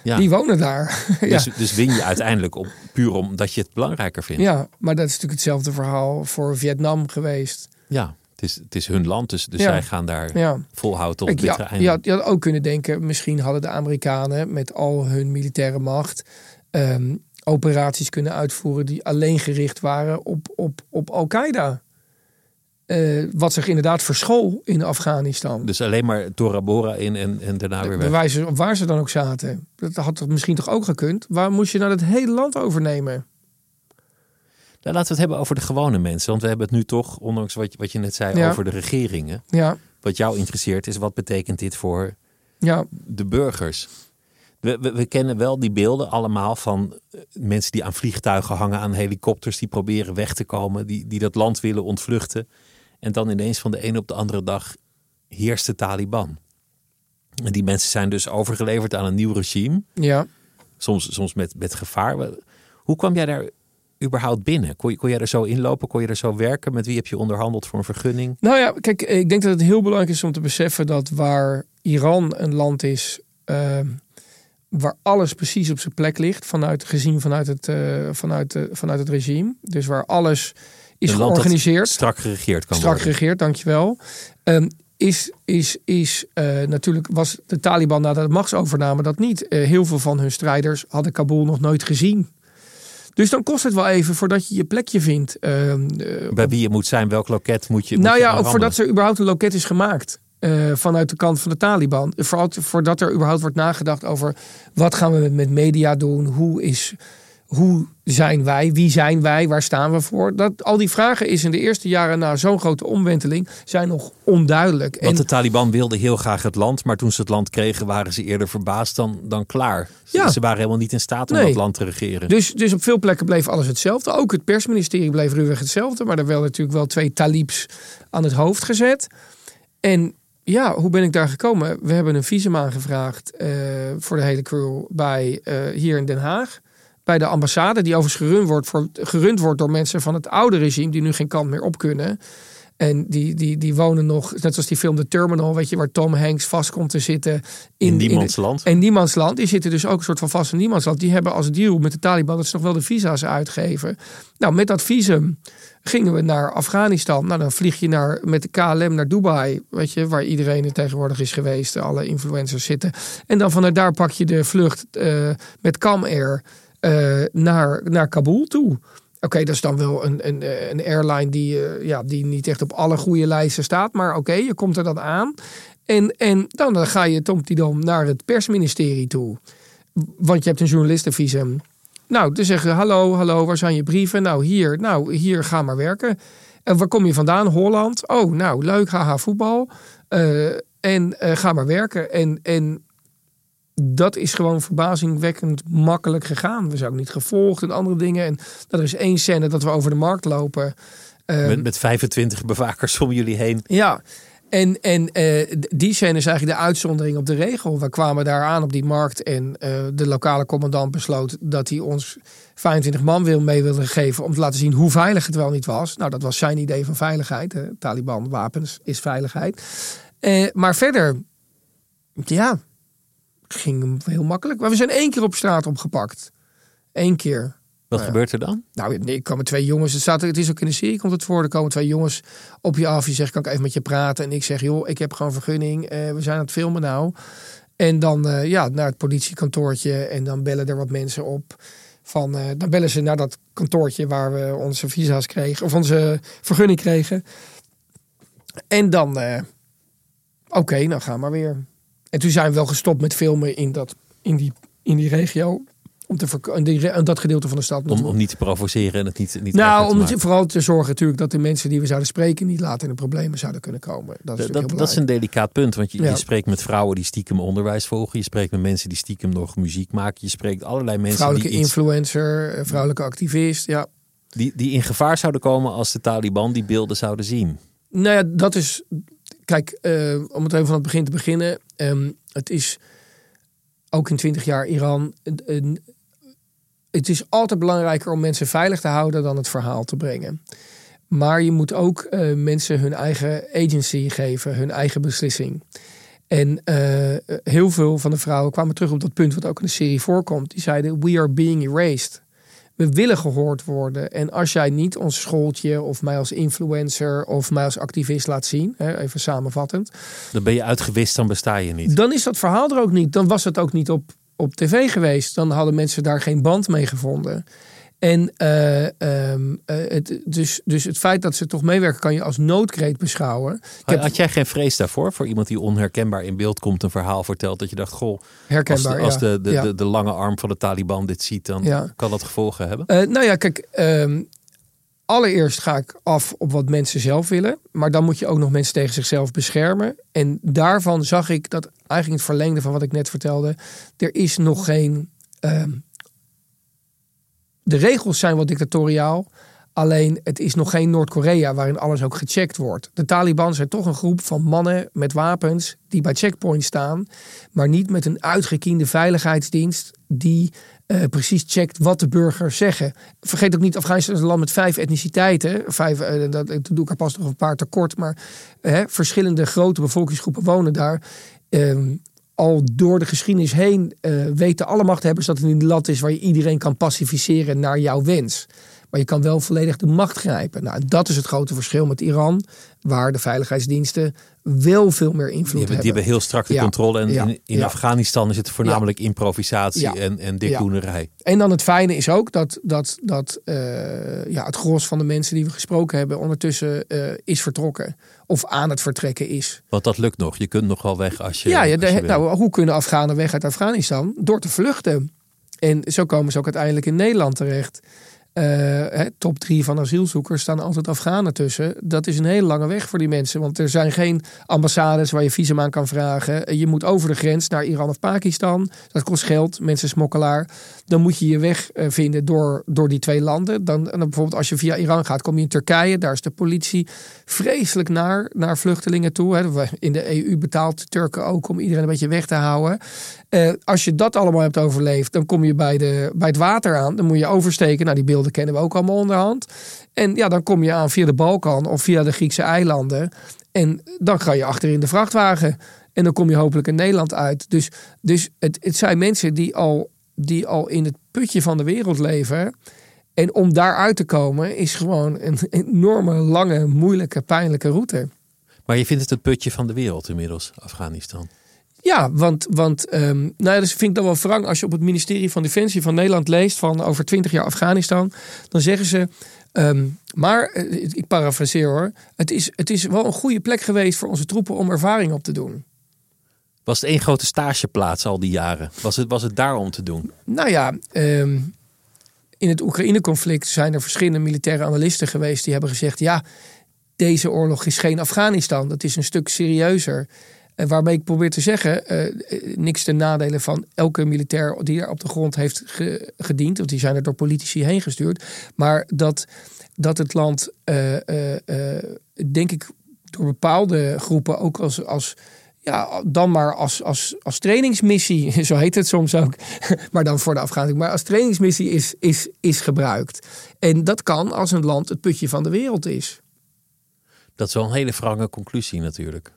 Ja. Die wonen daar. Dus, dus win je uiteindelijk op, puur omdat je het belangrijker vindt. Ja, maar dat is natuurlijk hetzelfde verhaal voor Vietnam geweest. Ja, het is, het is hun land, dus, dus zij gaan daar ja. volhouden tot het bittere ja, Je, had, ook kunnen denken, misschien hadden de Amerikanen met al hun militaire macht... Ehm, operaties kunnen uitvoeren die alleen gericht waren op, op, op Al-Qaeda. Uh, wat zich inderdaad verschool in Afghanistan. Dus alleen maar Tora Bora in en, en daarna weer weg. Bewijzen op waar ze dan ook zaten. Dat had misschien toch ook gekund. Waar moest je nou het hele land overnemen? Nou, laten we het hebben over de gewone mensen. Want we hebben het nu toch, ondanks wat, wat je net zei, over de regeringen. Ja. Wat jou interesseert is, wat betekent dit voor ja. de burgers? We, we, we, kennen wel die beelden allemaal van eh, mensen die aan vliegtuigen hangen, aan helikopters, die proberen weg te komen, die, die dat land willen ontvluchten. En dan ineens van de ene op de andere dag heerst de Taliban. En die mensen zijn dus overgeleverd aan een nieuw regime. Ja. Soms, soms met, met gevaar. Hoe kwam jij daar überhaupt binnen? Kon, je, kon jij er zo inlopen? Kon je er zo werken? Met wie heb je onderhandeld voor een vergunning? Nou ja, kijk, ik denk dat het heel belangrijk is om te beseffen dat waar Iran een land is. Uh, waar alles precies op zijn plek ligt, vanuit, gezien vanuit het, uh, vanuit, uh, vanuit het regime. Dus waar alles is georganiseerd. Strak geregeerd kan strak worden. geregeerd, dankjewel. Um, is, is, is uh, natuurlijk was de Taliban na de machtsovername dat niet. Uh, heel veel van hun strijders hadden Kabul nog nooit gezien. Dus dan kost het wel even voordat je je plekje vindt. Uh, Bij wie je moet zijn, welk loket moet je. Moet nou je ja, ook voordat er überhaupt een loket is gemaakt. Uh, vanuit de kant van de Taliban. Vooral voordat er überhaupt wordt nagedacht over wat gaan we met, met media doen. Hoe is hoe zijn wij? Wie zijn wij? Waar staan we voor? Dat, al die vragen is in de eerste jaren na zo'n grote omwenteling zijn nog onduidelijk. Want de Taliban wilden heel graag het land, maar toen ze het land kregen waren ze eerder verbaasd dan, dan klaar. Ja. Ze waren helemaal niet in staat om nee. dat land te regeren. Dus, dus op veel plekken bleef alles hetzelfde. Ook het persministerie bleef ruwweg hetzelfde, maar er werden natuurlijk wel twee talibs aan het hoofd gezet. En ja, hoe ben ik daar gekomen? We hebben een visum aangevraagd uh, voor de hele crew bij uh, hier in Den Haag bij de ambassade, die overigens gerund wordt, voor, gerund wordt door mensen van het oude regime, die nu geen kant meer op kunnen. En die, die, die wonen nog, net zoals die film The Terminal, weet je, waar Tom Hanks vast komt te zitten. In, in niemands in land. In niemands land. Die zitten dus ook een soort van vast in niemands land. Die hebben als deal met de Taliban dat ze nog wel de visa's uitgeven. Nou, met dat visum gingen we naar Afghanistan. Nou, dan vlieg je naar, met de KLM naar Dubai, weet je, waar iedereen tegenwoordig is geweest. Alle influencers zitten. En dan vanuit daar pak je de vlucht uh, met Cam Air uh, naar, naar Kabul toe. Oké, dat is dan wel een, een, een airline die, uh, ja, die niet echt op alle goede lijsten staat. Maar oké, je komt er dan aan. En, en dan, dan ga je Tom Tidom naar het persministerie toe. Want je hebt een journalistenvisum. Nou, te zeggen, hallo, hallo, waar zijn je brieven? Nou, hier, nou, hier, ga maar werken. En waar kom je vandaan? Holland. Oh, nou, leuk, haha, voetbal. En ga maar werken. En, en dat is gewoon verbazingwekkend makkelijk gegaan. We zijn ook niet gevolgd en andere dingen. En dat er is één scène dat we over de markt lopen. met, ehm, met 25 bewakers om jullie heen. Ja, en, en uh, die scène is eigenlijk de uitzondering op de regel. We kwamen daar aan op die markt en uh, de lokale commandant besloot dat hij ons 25 man wil mee wilde geven om te laten zien hoe veilig het wel niet was. Nou, dat was zijn idee van veiligheid. Hè. Taliban wapens is veiligheid. Uh, maar verder, ja, ging heel makkelijk. Maar we zijn één keer op straat opgepakt. Eén keer. Wat gebeurt er dan? Nou, nee, komen twee jongens. Het, staat, het is ook in de serie, komt het voor. Er komen twee jongens op je af. Je zegt, kan ik even met je praten? En ik zeg, joh, ik heb gewoon vergunning. Uh, we zijn aan het filmen nou. En dan uh, ja, naar het politiekantoortje. En dan bellen er wat mensen op. Van, uh, dan bellen ze naar dat kantoortje waar we onze visa's kregen. Of onze vergunning kregen. En dan, oké, okay, nou gaan maar weer. En toen zijn we wel gestopt met filmen in, dat, in, die, in die regio. Om te die, dat gedeelte van de stad. Om, om niet te provoceren en het niet, niet Nou, om vooral te zorgen natuurlijk dat de mensen die we zouden spreken niet later in de problemen zouden kunnen komen. Dat is, dat, dat is een delicaat punt. Want je, je, spreekt met vrouwen die stiekem onderwijs volgen. Je spreekt met mensen die stiekem nog muziek maken. Je spreekt allerlei mensen. Vrouwelijke die influencer, eh, vrouwelijke activist. Ja. Die, die in gevaar zouden komen als de Taliban die beelden zouden zien. Nou ja, dat is. Kijk, uh, om het even van het begin te beginnen. Um, het is ook in 20 jaar Iran. Een, het is altijd belangrijker om mensen veilig te houden dan het verhaal te brengen. Maar je moet ook uh, mensen hun eigen agency geven, hun eigen beslissing. En heel veel van de vrouwen kwamen terug op dat punt wat ook in de serie voorkomt. Die zeiden: We are being erased we willen gehoord worden. En als jij niet ons schooltje of mij als influencer of mij als activist laat zien, hè, even samenvattend. Dan ben je uitgewist, dan besta je niet. Dan is dat verhaal er ook niet. Dan was het ook niet op, op tv geweest. Dan hadden mensen daar geen band mee gevonden. En uh, um, uh, het, dus, dus het feit dat ze toch meewerken kan je als noodkreet beschouwen. Had, had jij geen vrees daarvoor? Voor iemand die onherkenbaar in beeld komt, een verhaal vertelt dat je dacht, goh, herkenbaar, als, de, als de, de, ja. de, de, lange arm van de Taliban dit ziet, dan ja. kan dat gevolgen hebben? Uh, nou ja, kijk, um, allereerst ga ik af op wat mensen zelf willen. Maar dan moet je ook nog mensen tegen zichzelf beschermen. En daarvan zag ik dat eigenlijk het verlengde van wat ik net vertelde, er is nog geen... Um, de regels zijn wat dictatoriaal. Alleen het is nog geen Noord-Korea waarin alles ook gecheckt wordt. De Taliban zijn toch een groep van mannen met wapens die bij checkpoints staan, maar niet met een uitgekiende veiligheidsdienst die uh, precies checkt wat de burgers zeggen. Vergeet ook niet, Afghanistan is een land met vijf etniciteiten. Vijf, uh, dat, doe ik er pas nog een paar tekort, maar verschillende grote bevolkingsgroepen wonen daar. Ehm, al door de geschiedenis heen uh, weten alle machthebbers dat het een land is waar je iedereen kan pacificeren naar jouw wens. Maar je kan wel volledig de macht grijpen. Nou, dat is het grote verschil met Iran, waar de veiligheidsdiensten wel veel meer invloed die hebben. Die hebben heel strak de ja. controle. En ja. in, in ja. Afghanistan is het voornamelijk improvisatie en, en dikdoenerij. En dan het fijne is ook dat, dat, dat uh, ja, het gros van de mensen die we gesproken hebben ondertussen uh, is vertrokken. Of aan het vertrekken is. Want dat lukt nog. Je kunt nog wel weg als je. Ja, de, je nou, hoe kunnen Afghanen weg uit Afghanistan? Door te vluchten. En zo komen ze ook uiteindelijk in Nederland terecht. Uh, top drie van asielzoekers staan altijd Afghanen tussen. Dat is een hele lange weg voor die mensen. Want er zijn geen ambassades waar je visum aan kan vragen. Je moet over de grens naar Iran of Pakistan. Dat kost geld, mensen smokkelaar. Dan moet je je weg uh, vinden door, door die twee landen. Dan, dan bijvoorbeeld als je via Iran gaat, kom je in Turkije. Daar is de politie vreselijk naar, naar vluchtelingen toe. In de EU betaalt de Turken ook om iedereen een beetje weg te houden. Uh, als je dat allemaal hebt overleefd, dan kom je bij, de, bij het water aan. Dan moet je oversteken. Nou, die beelden kennen we ook allemaal onderhand. En ja, dan kom je aan via de Balkan of via de Griekse eilanden. En dan ga je achter in de vrachtwagen. En dan kom je hopelijk in Nederland uit. Dus, dus het, het zijn mensen die al, die al in het putje van de wereld leven. En om daaruit te komen is gewoon een enorme, lange, moeilijke, pijnlijke route. Maar je vindt het het putje van de wereld inmiddels, Afghanistan? Ja, want, want um, nou ja, dus vind ik dan wel wrang als je op het ministerie van Defensie van Nederland leest van over 20 jaar Afghanistan. Dan zeggen ze, um, maar eh, ik parafraseer hoor, het is, het is wel een goede plek geweest voor onze troepen om ervaring op te doen. Was het één grote stageplaats al die jaren? Was het, was het daar om te doen? Nou ja, um, in het Oekraïne-conflict zijn er verschillende militaire analisten geweest die hebben gezegd: ja, deze oorlog is geen Afghanistan. Dat is een stuk serieuzer. En waarmee ik probeer te zeggen, uh, niks ten nadele van elke militair die er op de grond heeft gediend, of die zijn er door politici heen gestuurd. Maar dat, dat het land, uh, denk ik, door bepaalde groepen ook als, als ja, dan maar als, als, als trainingsmissie, (laughs) zo heet het soms ook, (laughs) maar dan voor de Afghanen, maar als trainingsmissie is, is, is gebruikt. En dat kan als een land het putje van de wereld is. Dat is wel een hele frange conclusie natuurlijk.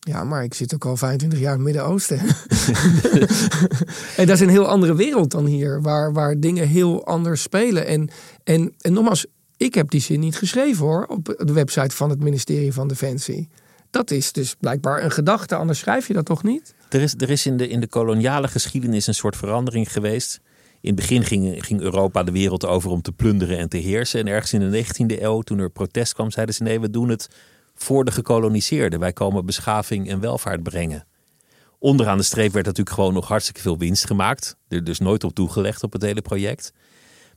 Ja, maar ik zit ook al 25 jaar in het Midden-Oosten. (laughs) en dat is een heel andere wereld dan hier, waar, waar dingen heel anders spelen. En, en, en nogmaals, ik heb die zin niet geschreven hoor, op de website van het ministerie van Defensie. Dat is dus blijkbaar een gedachte, anders schrijf je dat toch niet? Er is, er is in, de, in de koloniale geschiedenis een soort verandering geweest. In het begin ging, ging Europa de wereld over om te plunderen en te heersen. En ergens in de 19e eeuw, toen er protest kwam, zeiden ze nee, we doen het voor de gekoloniseerden. Wij komen beschaving en welvaart brengen. Onderaan de streep werd natuurlijk gewoon nog hartstikke veel winst gemaakt. Er dus nooit op toegelegd op het hele project.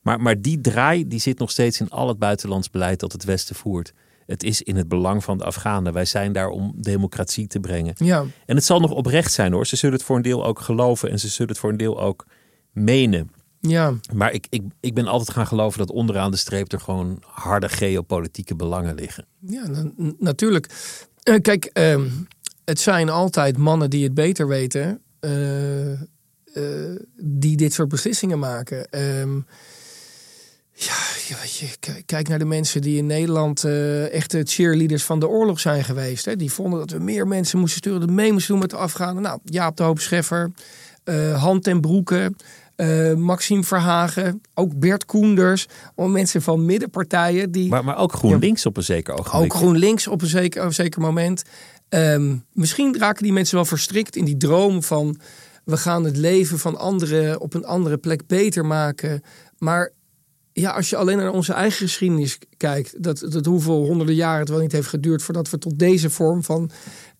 Maar, maar die draai die zit nog steeds in al het buitenlands beleid dat het Westen voert. Het is in het belang van de Afghanen. Wij zijn daar om democratie te brengen. Ja. En het zal nog oprecht zijn hoor. Ze zullen het voor een deel ook geloven en ze zullen het voor een deel ook menen. Ja. Maar ik, ik, ik ben altijd gaan geloven dat onderaan de streep er gewoon harde geopolitieke belangen liggen. Ja, natuurlijk. Uh, kijk, uh, het zijn altijd mannen die het beter weten, uh, die dit soort beslissingen maken. Ehm, ja, je, kijk naar de mensen die in Nederland echte cheerleaders van de oorlog zijn geweest. Hè. Die vonden dat we meer mensen moesten sturen, dat mee moesten doen met de Afghanen. Nou, Jaap de Hoop Scheffer, uh, Han ten Broeke, uh, Maxime Verhagen, ook Bert Koenders. Mensen van middenpartijen. Die, maar, maar ook GroenLinks op een zeker ogenblik. Ook GroenLinks op een zeker, een zeker moment. Um, misschien raken die mensen wel verstrikt in die droom van... we gaan het leven van anderen op een andere plek beter maken. Maar ja, als je alleen naar onze eigen geschiedenis kijkt, dat, dat hoeveel honderden jaren het wel niet heeft geduurd voordat we tot deze vorm van,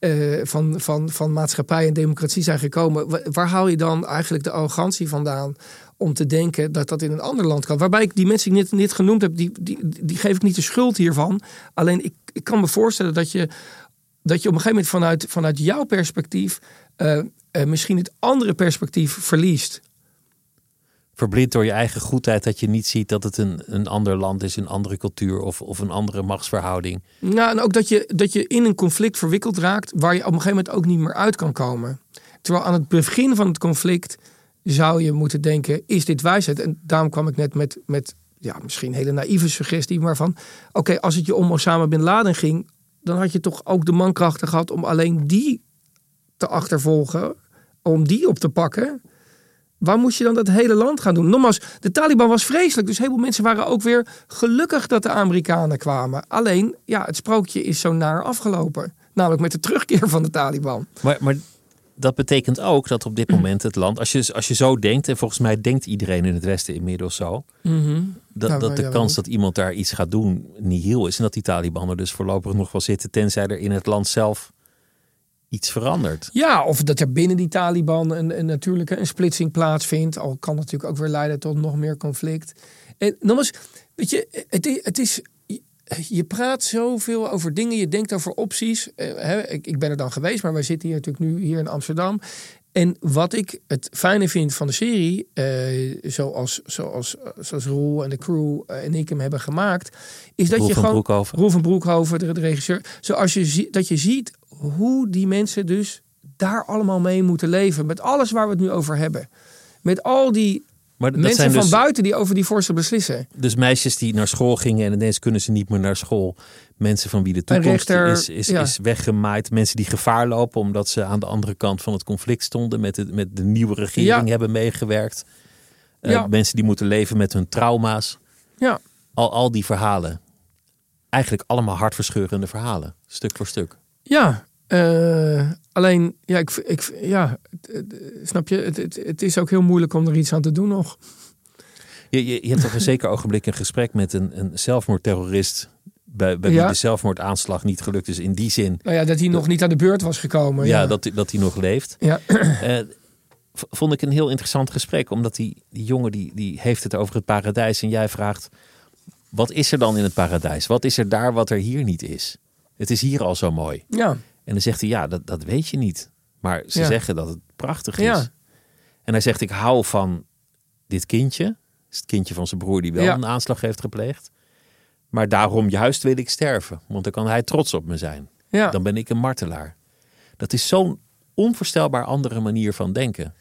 uh, van, van, van maatschappij en democratie zijn gekomen. Waar haal je dan eigenlijk de arrogantie vandaan om te denken dat dat in een ander land kan? Waarbij ik die mensen die ik net, genoemd heb, die, die, die geef ik niet de schuld hiervan. Alleen ik, ik kan me voorstellen dat je, dat je op een gegeven moment vanuit, vanuit jouw perspectief uh, uh, misschien het andere perspectief verliest verblind door je eigen goedheid dat je niet ziet dat het een, een ander land is, een andere cultuur of, of een andere machtsverhouding. Nou, en ook dat je, dat je in een conflict verwikkeld raakt waar je op een gegeven moment ook niet meer uit kan komen. Terwijl aan het begin van het conflict zou je moeten denken, is dit wijsheid? En daarom kwam ik net met, met ja, misschien een hele naïeve suggestie, maar van, oké, als het je om Osama Bin Laden ging, dan had je toch ook de mankrachten gehad om alleen die te achtervolgen, om die op te pakken. Waar moest je dan dat hele land gaan doen? Nogmaals, de Taliban was vreselijk. Dus heel veel mensen waren ook weer gelukkig dat de Amerikanen kwamen. Alleen, ja, het sprookje is zo naar afgelopen. Namelijk met de terugkeer van de Taliban. Maar, maar dat betekent ook dat op dit moment het land, als je, als je zo denkt, en volgens mij denkt iedereen in het Westen inmiddels zo, mhm. dat, dat de kans dat iemand daar iets gaat doen niet heel is. En dat die Taliban er dus voorlopig nog wel zitten, tenzij er in het land zelf iets verandert. Ja, of dat er binnen die Taliban een, een natuurlijke een splitsing plaatsvindt. Al kan natuurlijk ook weer leiden tot nog meer conflict. En nogmaals, weet je, het, het is je praat zoveel over dingen, je denkt over opties. Uh, ik, ben er dan geweest, maar wij zitten hier natuurlijk nu hier in Amsterdam. En wat ik het fijne vind van de serie, uh, zoals, zoals, zoals Roel en de crew uh, en ik hem hebben gemaakt, is dat je gewoon. Broekhoven. Roel van Broekhoven, de, de regisseur. Zoals je dat je ziet hoe die mensen dus daar allemaal mee moeten leven. Met alles waar we het nu over hebben. Met al die maar mensen van dus, buiten die over die voorstel beslissen. Dus meisjes die naar school gingen en ineens kunnen ze niet meer naar school. Mensen van wie de toekomst is, is, is weggemaaid. Mensen die gevaar lopen omdat ze aan de andere kant van het conflict stonden. Met de, met de nieuwe regering hebben meegewerkt. Uh, mensen die moeten leven met hun trauma's. Ja. Al, al die verhalen. Eigenlijk allemaal hartverscheurende verhalen. Stuk voor stuk. Ja, uh, alleen, ja, ik, ik, ja snap je, het, het, het, is ook heel moeilijk om er iets aan te doen nog. Je, je, je hebt toch een zeker ogenblik een gesprek met een, een zelfmoordterrorist bij, bij wie de zelfmoordaanslag niet gelukt is in die zin. Nou ja, dat hij nog niet aan de beurt was gekomen. Ja, Dat, dat hij nog leeft. Ja. Uh, vond ik een heel interessant gesprek. Omdat die, die jongen die, die heeft het over het paradijs. En jij vraagt, wat is er dan in het paradijs? Wat is er daar wat er hier niet is? Het is hier al zo mooi. Ja. En dan zegt hij, ja, dat, dat weet je niet. Maar ze Ja. zeggen dat het prachtig is. Ja. En hij zegt, ik hou van dit kindje. Dat is het kindje van zijn broer die wel Ja. een aanslag heeft gepleegd. Maar daarom juist wil ik sterven. Want dan kan hij trots op me zijn. Ja. Dan ben ik een martelaar. Dat is zo'n onvoorstelbaar andere manier van denken.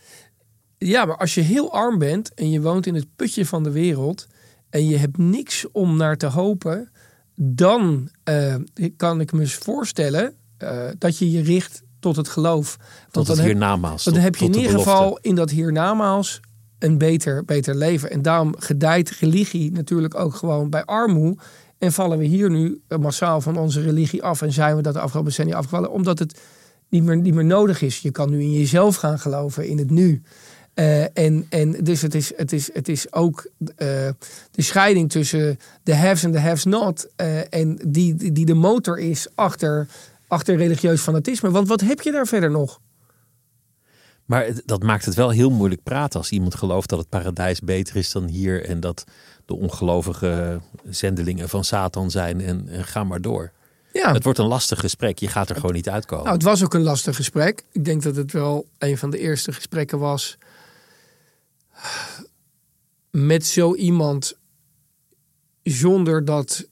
Ja, maar als je heel arm bent en je woont in het putje van de wereld en je hebt niks om naar te hopen, dan eh, kan ik me eens voorstellen eh, dat je je richt tot het geloof. Tot Want het dan heb, hiernamaals. dan tot- heb je in ieder geval in dat hiernamaals een beter, beter leven. En daarom gedijt religie natuurlijk ook gewoon bij armoe. En vallen we hier nu massaal van onze religie af en zijn we dat de afgelopen decennia afgevallen, omdat het niet meer, niet meer nodig is. Je kan nu in jezelf gaan geloven, in het nu. Eh, en, en dus het is, het is, het is ook eh, de scheiding tussen de haves en de haves not. eh, en die, die, die de motor is achter, achter religieus fanatisme. Want wat heb je daar verder nog? Maar dat maakt het wel heel moeilijk praten als iemand gelooft dat het paradijs beter is dan hier. En dat de ongelovige zendelingen van Satan zijn. En, en ga maar door. Ja, Het wordt een lastig gesprek. Je gaat er gewoon niet uitkomen. nou, het was ook een lastig gesprek. Ik denk dat het wel een van de eerste gesprekken was met zo iemand zonder dat,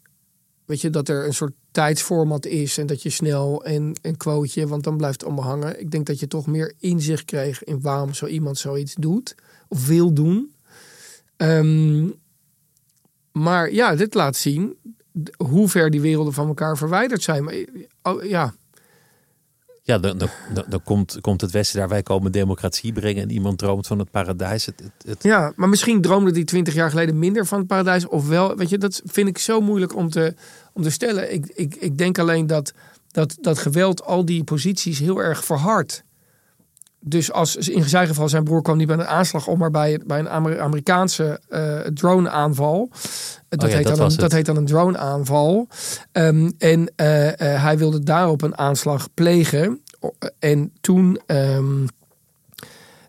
weet je, dat er een soort tijdsformat is en dat je snel en een quoteje, want dan blijft het allemaal hangen. Ik denk dat je toch meer inzicht kreeg in waarom zo iemand zoiets doet of wil doen. Ehm, maar ja, dit laat zien hoe ver die werelden van elkaar verwijderd zijn. Maar, oh, ja, Ja, dan, dan, dan, komt, komt het Westen daar. Wij komen democratie brengen. En iemand droomt van het paradijs. Het, het- Ja, maar misschien droomde die twintig jaar geleden minder van het paradijs. Of wel, weet je, dat vind ik zo moeilijk om te, om te stellen. Ik, ik, ik denk alleen dat, dat dat geweld al die posities heel erg verhardt. Dus als in zijn geval, zijn broer kwam niet bij een aanslag om, maar bij, bij een Amer- Amerikaanse eh drone-aanval. Dat, Oh ja, heet dat dan een, dat heet dan een drone-aanval. Ehm, en eh, eh, hij wilde daarop een aanslag plegen. En toen. ehm,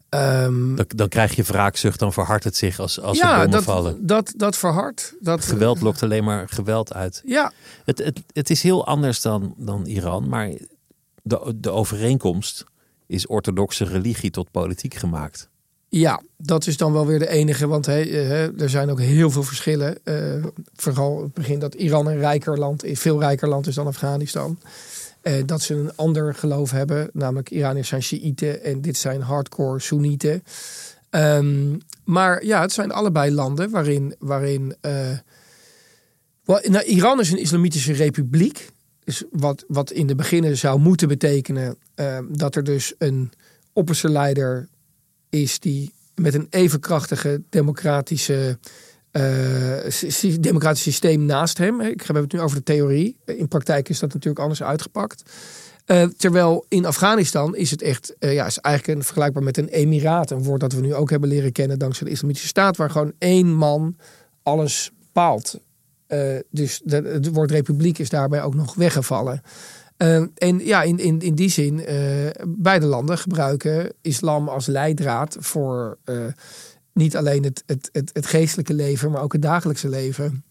ehm, dan, dan krijg je wraakzucht. Dan verhardt het zich als, als er bommen dat, vallen. Dat, dat verhardt. Dat, Geweld lokt alleen maar geweld uit. Ja, Het, het, het is heel anders dan, dan Iran. Maar de, de overeenkomst is orthodoxe religie tot politiek gemaakt. ja, dat is dan wel weer de enige. Want hè, eh, er zijn ook heel veel verschillen. Eh, vooral het begin dat Iran een rijker land is. Veel rijker land is dan Afghanistan. Eh, dat ze een ander geloof hebben. Namelijk Iraniërs zijn Shiiten en dit zijn hardcore Soenieten. Ehm, maar ja, het zijn allebei landen waarin... waarin nou, Iran is een islamitische republiek. Wat, wat in de beginnen zou moeten betekenen eh, dat er dus een opperste leider is die met een even krachtige democratische, eh, democratisch systeem naast hem. Ik heb het nu over de theorie. In praktijk is dat natuurlijk anders uitgepakt. Eh, terwijl in Afghanistan is het echt, eh, ja, is eigenlijk een, vergelijkbaar met een emiraat. Een woord dat we nu ook hebben leren kennen dankzij de islamitische staat, waar gewoon één man alles bepaalt. Eh, dus de, het woord republiek is daarbij ook nog weggevallen. Eh, en ja, in, in, in die zin, eh, beide landen gebruiken islam als leidraad voor eh, niet alleen het, het, het, het geestelijke leven, maar ook het dagelijkse leven.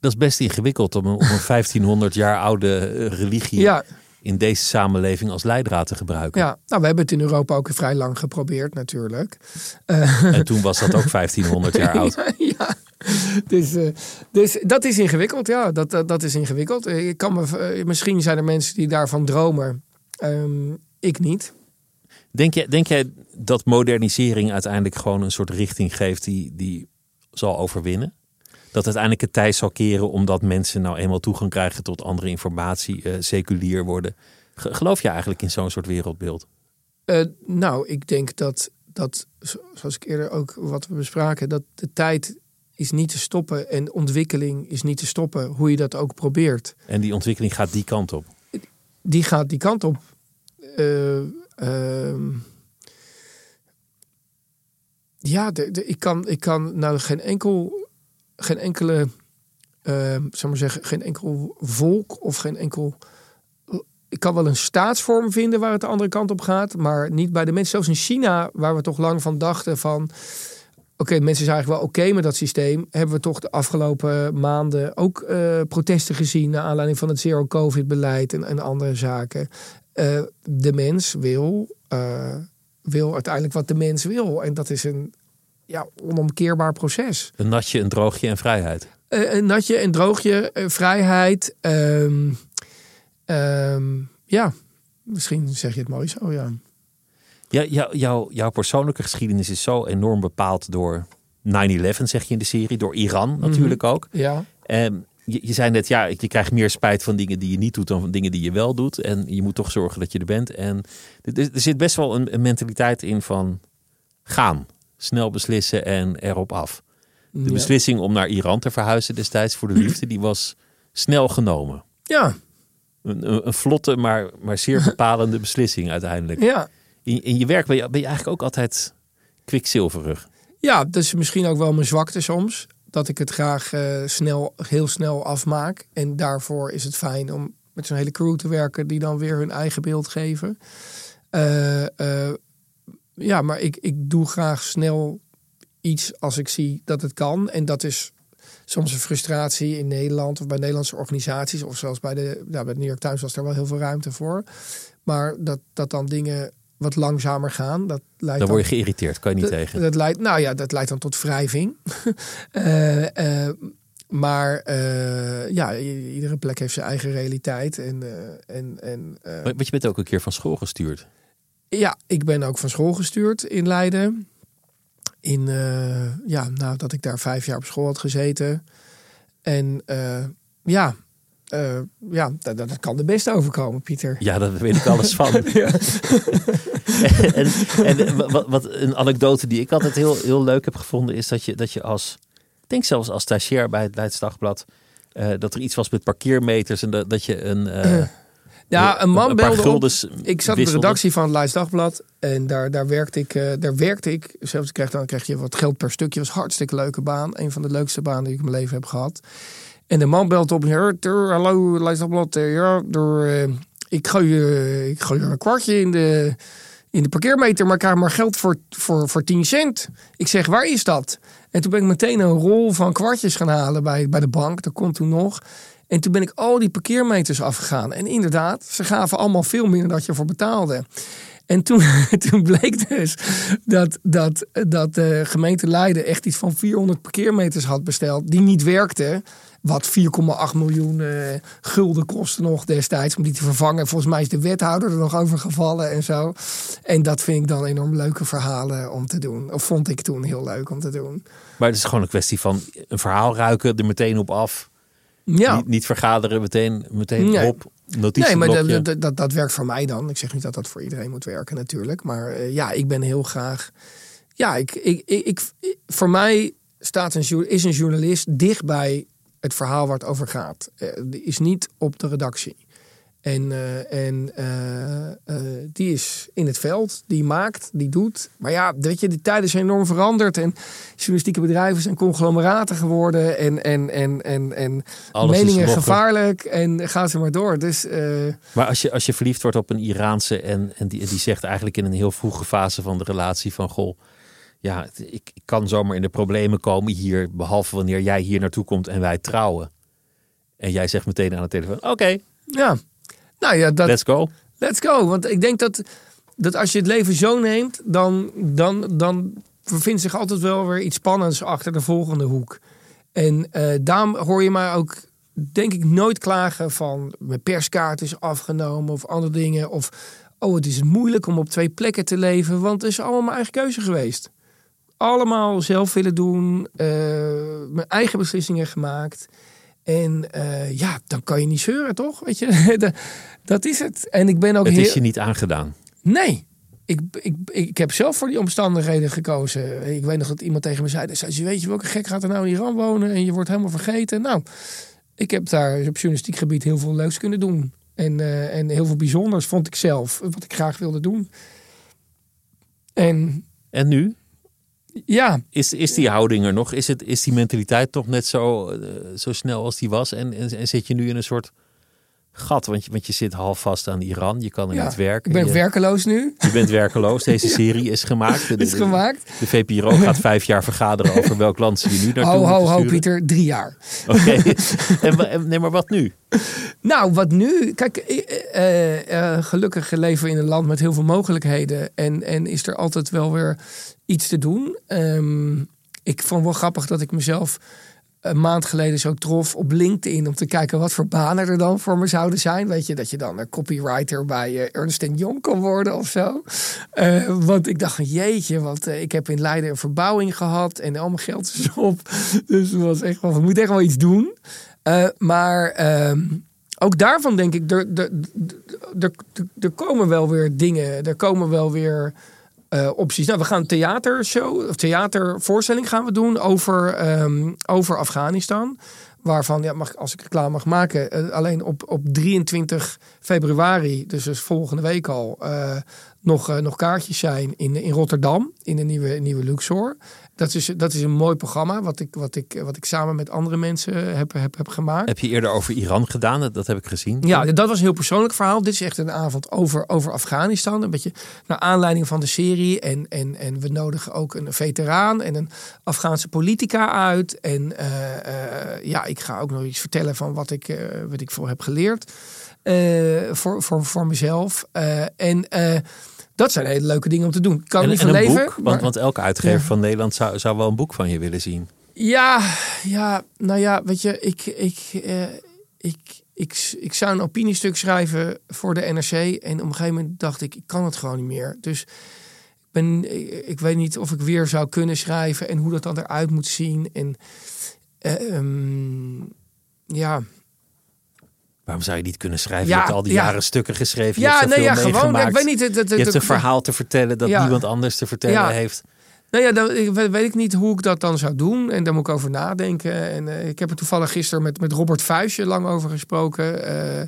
Dat is best ingewikkeld om een, om een (laughs) 1500 jaar oude religie Ja, in deze samenleving als leidraad te gebruiken. ja. Nou, we hebben het in Europa ook vrij lang geprobeerd natuurlijk. Eh, En toen was dat ook (laughs) 1500 jaar oud. ja, dus, eh, dus dat is ingewikkeld. Ja, dat, dat, dat is ingewikkeld. Eh, Ik kan me, misschien zijn er mensen die daarvan dromen. Ehm, ik niet. Denk jij, denk jij dat modernisering uiteindelijk gewoon een soort richting geeft die, die zal overwinnen? Dat uiteindelijk het tij zal keren omdat mensen nou eenmaal toegang krijgen tot andere informatie, eh, seculier worden. Ge- Geloof je eigenlijk in zo'n soort wereldbeeld? Eh, nou, ik denk dat, dat, zo- zoals ik eerder ook wat we bespraken, dat de tijd is niet te stoppen en ontwikkeling is niet te stoppen, hoe je dat ook probeert. En die ontwikkeling gaat die kant op. Die gaat die kant op. Eh, ehm, ja, de, de- ik, kan, ik kan nou geen enkel, geen enkele, ehm zou maar zeggen, geen enkel volk of geen enkel ik kan wel een staatsvorm vinden waar het de andere kant op gaat, maar niet bij de mensen. Zelfs in China, waar we toch lang van dachten van. Oké, mensen zijn eigenlijk wel oké met dat systeem. Hebben we toch de afgelopen maanden ook uh, protesten gezien naar aanleiding van het zero-covid-beleid en, en, andere zaken. Uh, de mens wil, uh, wil uiteindelijk wat de mens wil. En dat is een ja, onomkeerbaar proces. Een natje, een droogje en vrijheid. een natje, een droogje, vrijheid. Um, Um, ja, misschien zeg je het mooi zo, ja. Ja, jou, jou, jouw persoonlijke geschiedenis is zo enorm bepaald door 9-11, zeg je in de serie. Door Iran mhm. natuurlijk ook. Ja. Um, je, je, zei net, ja, je krijgt meer spijt van dingen die je niet doet dan van dingen die je wel doet. En je moet toch zorgen dat je er bent. En er, er zit best wel een, een, mentaliteit in van gaan. Snel beslissen en erop af. De beslissing om naar Iran te verhuizen destijds voor de liefde, die was snel genomen. Ja, een, een, vlotte, maar, maar zeer (laughs) bepalende beslissing uiteindelijk. Ja. In, in je werk ben je, ben je eigenlijk ook altijd kwikzilverig. Ja, dat is misschien ook wel mijn zwakte soms. Dat ik het graag uh, snel, heel snel afmaak. En daarvoor is het fijn om met zo'n hele crew te werken die dan weer hun eigen beeld geven. Uh, uh, ja, maar ik, ik doe graag snel iets als ik zie dat het kan. En dat is soms een frustratie in Nederland of bij Nederlandse organisaties of zelfs bij de, ja, bij de New York Times was er wel heel veel ruimte voor. Maar dat, dat dan dingen wat langzamer gaan. Dat leidt dan word je geïrriteerd, kan je niet tegen. Dat leidt, nou ja, dat leidt dan tot wrijving. uh, (laughs) maar uh, ja, iedere plek heeft zijn eigen realiteit. En, en, en, maar je bent ook een keer van school gestuurd. Ja, ik ben ook van school gestuurd in Leiden in, uh, ja, nou, dat ik daar vijf jaar op school had gezeten. En uh, ja, uh, ja dat, dat, kan de beste overkomen, Pieter. Ja, daar weet ik alles van. (laughs) (laughs) en, en wat, wat, een anekdote die ik altijd heel, heel leuk heb gevonden, is dat je, dat je als, ik denk zelfs als stagiair bij het Leids Dagblad, dat er iets was met parkeermeters en dat, dat je een (clears throat) ja, een man belde op. Ik zat in de redactie van het Leids Dagblad. En daar, daar werkte ik. Uh, daar werkte ik. Zelfs kreeg, dan krijg je wat geld per stukje. was een hartstikke leuke baan. Een van de leukste banen die ik in mijn leven heb gehad. En de man belt op. Hallo, Leids Dagblad. Uh, ja, door, uh, ik, gooi, je, ik gooi een kwartje in de, in de parkeermeter. Maar ik krijg maar geld voor, voor, voor 10 cent. Ik zeg, waar is dat? En toen ben ik meteen een rol van kwartjes gaan halen bij, bij de bank. Dat komt toen nog. En toen ben ik al die parkeermeters afgegaan. En inderdaad, ze gaven allemaal veel dan dat je voor betaalde. En toen, (laughs) toen bleek dus dat, dat, dat de gemeente Leiden echt iets van 400 parkeermeters had besteld die niet werkten. Wat 4,8 miljoen uh, gulden kostte nog destijds om die te vervangen. Volgens mij is de wethouder er nog over gevallen en zo. En dat vind ik dan enorm leuke verhalen om te doen. Of vond ik toen heel leuk om te doen. Maar het is gewoon een kwestie van een verhaal ruiken, er meteen op af. Ja. Niet, niet, vergaderen, meteen, meteen nee. op. Nee, maar dat, dat, dat, werkt voor mij dan. Ik zeg niet dat dat voor iedereen moet werken natuurlijk. Maar uh, ja, ik ben heel graag... Ja, ik, ik, ik, ik, voor mij staat een, is een journalist dicht bij het verhaal waar het over gaat. Uh, is niet op de redactie. En, uh, en uh, die is in het veld, die maakt, die doet. Maar ja, weet je, de tijden zijn enorm veranderd. En journalistieke bedrijven zijn conglomeraten geworden. En, en, en, en, en meningen gevaarlijk. En gaan ze maar door. Dus, maar als je, als je verliefd wordt op een Iraanse en, en die, die zegt eigenlijk in een heel vroege fase van de relatie van... Goh, ja, ik, ik kan zomaar in de problemen komen hier. Behalve wanneer jij hier naartoe komt en wij trouwen. En jij zegt meteen aan de telefoon, oké. Ja, nou ja, dat, let's go. Let's go. Want ik denk dat, dat als je het leven zo neemt, dan, dan, dan bevindt zich altijd wel weer iets spannends achter de volgende hoek. En uh, daarom hoor je mij ook, denk ik, nooit klagen van mijn perskaart is afgenomen of andere dingen. Of oh, het is moeilijk om op twee plekken te leven, want het is allemaal mijn eigen keuze geweest. Allemaal zelf willen doen, uh, mijn eigen beslissingen gemaakt. En uh, ja, dan kan je niet zeuren, toch? Weet je, (laughs) dat is het. En ik ben ook het heel... is je niet aangedaan. Nee. Ik, ik, ik heb zelf voor die omstandigheden gekozen. Ik weet nog dat iemand tegen me zei: zei Weet je welke gek gaat er nou in Iran wonen en je wordt helemaal vergeten? Nou, ik heb daar op journalistiek gebied heel veel leuks kunnen doen. En, uh, en heel veel bijzonders vond ik zelf, wat ik graag wilde doen. En, en nu? Ja. Is, is die houding er nog? Is, het, is die mentaliteit toch net zo, uh, zo snel als die was? En, en, zit je nu in een soort gat, want je, want je zit half vast aan Iran. Je kan er Ja, niet werken. Ik ben je, werkeloos nu. je bent werkeloos. Deze (laughs) serie is gemaakt. De, Is de- gemaakt. De VPRO (laughs) gaat vijf jaar vergaderen over welk land ze je nu naartoe Ho, ho, ho. Pieter. Drie jaar. Oké. (laughs) en- nee, maar wat nu? Nou, wat nu? Kijk, eh, eh, eh, gelukkig leven we in een land met heel veel mogelijkheden. En, en is er altijd wel weer iets te doen. Ehm, ik vond wel grappig dat ik mezelf een maand geleden zo trof op LinkedIn om te kijken wat voor banen er dan voor me zouden zijn. Weet je, dat je dan een copywriter bij eh, Ernst Young kan worden of zo. Eh, want ik dacht van jeetje, want eh, ik heb in Leiden een verbouwing gehad en al mijn geld is op. (laughs) Dus het was echt we moeten echt wel iets doen. Maar ehm, ook daarvan denk ik, er komen wel weer dingen, er komen wel weer eh, opties. Nou, we gaan een theatershow, of theatervoorstelling gaan we doen over, ehm, over Afghanistan. Waarvan, ja, mag, als ik klaar mag maken, eh, alleen op, op 23 februari, dus, dus volgende week al, eh, nog, nog kaartjes zijn in, in Rotterdam, in de nieuwe, nieuwe Luxor. Dat is, dat is een mooi programma, wat ik, wat ik, wat ik samen met andere mensen heb, heb, heb gemaakt. Heb je eerder over Iran gedaan? Dat, dat heb ik gezien. Ja, dat was een heel persoonlijk verhaal. Dit is echt een avond over, over Afghanistan. Een beetje naar aanleiding van de serie. En, en, en we nodigen ook een veteraan en een Afghaanse politica uit. En eh, eh, ja, ik ga ook nog iets vertellen van wat ik, eh, wat ik voor heb geleerd. eh, voor, voor, voor mezelf. Eh, en eh, dat zijn hele leuke dingen om te doen. Kan En, niet en van een leven. boek, want, maar- want elke uitgever Ja. van Nederland zou, zou wel een boek van je willen zien. Ja, ja, nou ja, weet je, ik, ik, eh, ik, ik, ik zou een opiniestuk schrijven voor de NRC. En op een gegeven moment dacht ik, ik kan het gewoon niet meer. Dus ik, ben, ik, ik weet niet of ik weer zou kunnen schrijven en hoe dat dan eruit moet zien. En eh, ehm, ja, Waarom zou je niet kunnen schrijven? Ja, je hebt al die ja. jaren stukken geschreven. Je ja hebt nee, ja, gewoon. Ik weet niet. Het, het, Je hebt een verhaal te vertellen dat Ja. niemand anders te vertellen heeft. Nou ja, dan weet, ik niet hoe ik dat dan zou doen. En daar moet ik over nadenken. En eh, ik heb er toevallig gisteren met, met Robert Vuijsje lang over gesproken. eh,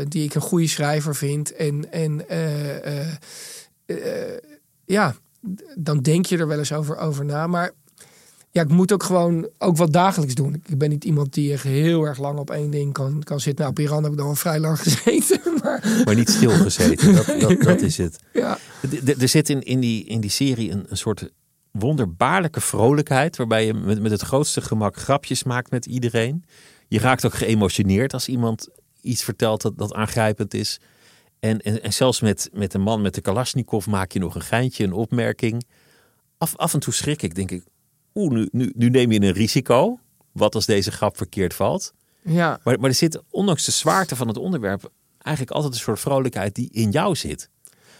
eh, die ik een goede schrijver vind. En, en ja, dan denk je er wel eens over, over na. Maar ja, ik moet ook gewoon ook wat dagelijks doen. Ik ben niet iemand die echt heel erg lang op één ding kan, kan zitten. Nou, op Iran heb ik dan wel vrij lang (laughs) gezeten. Maar Maar niet stilgezeten. dat, dat, dat is het. ja, Er zit in, in, die, in die serie een, een soort wonderbaarlijke vrolijkheid. Waarbij je met, met het grootste gemak grapjes maakt met iedereen. Je raakt ook geëmotioneerd als iemand iets vertelt dat, dat aangrijpend is. En, en, en zelfs met, met een man met de Kalashnikov maak je nog een geintje, een opmerking. Af, af en toe schrik ik, denk ik. Oeh, nu, nu, nu neem je een risico. Wat als deze grap verkeerd valt? ja. Maar, maar er zit, ondanks de zwaarte van het onderwerp, eigenlijk altijd een soort vrolijkheid die in jou zit.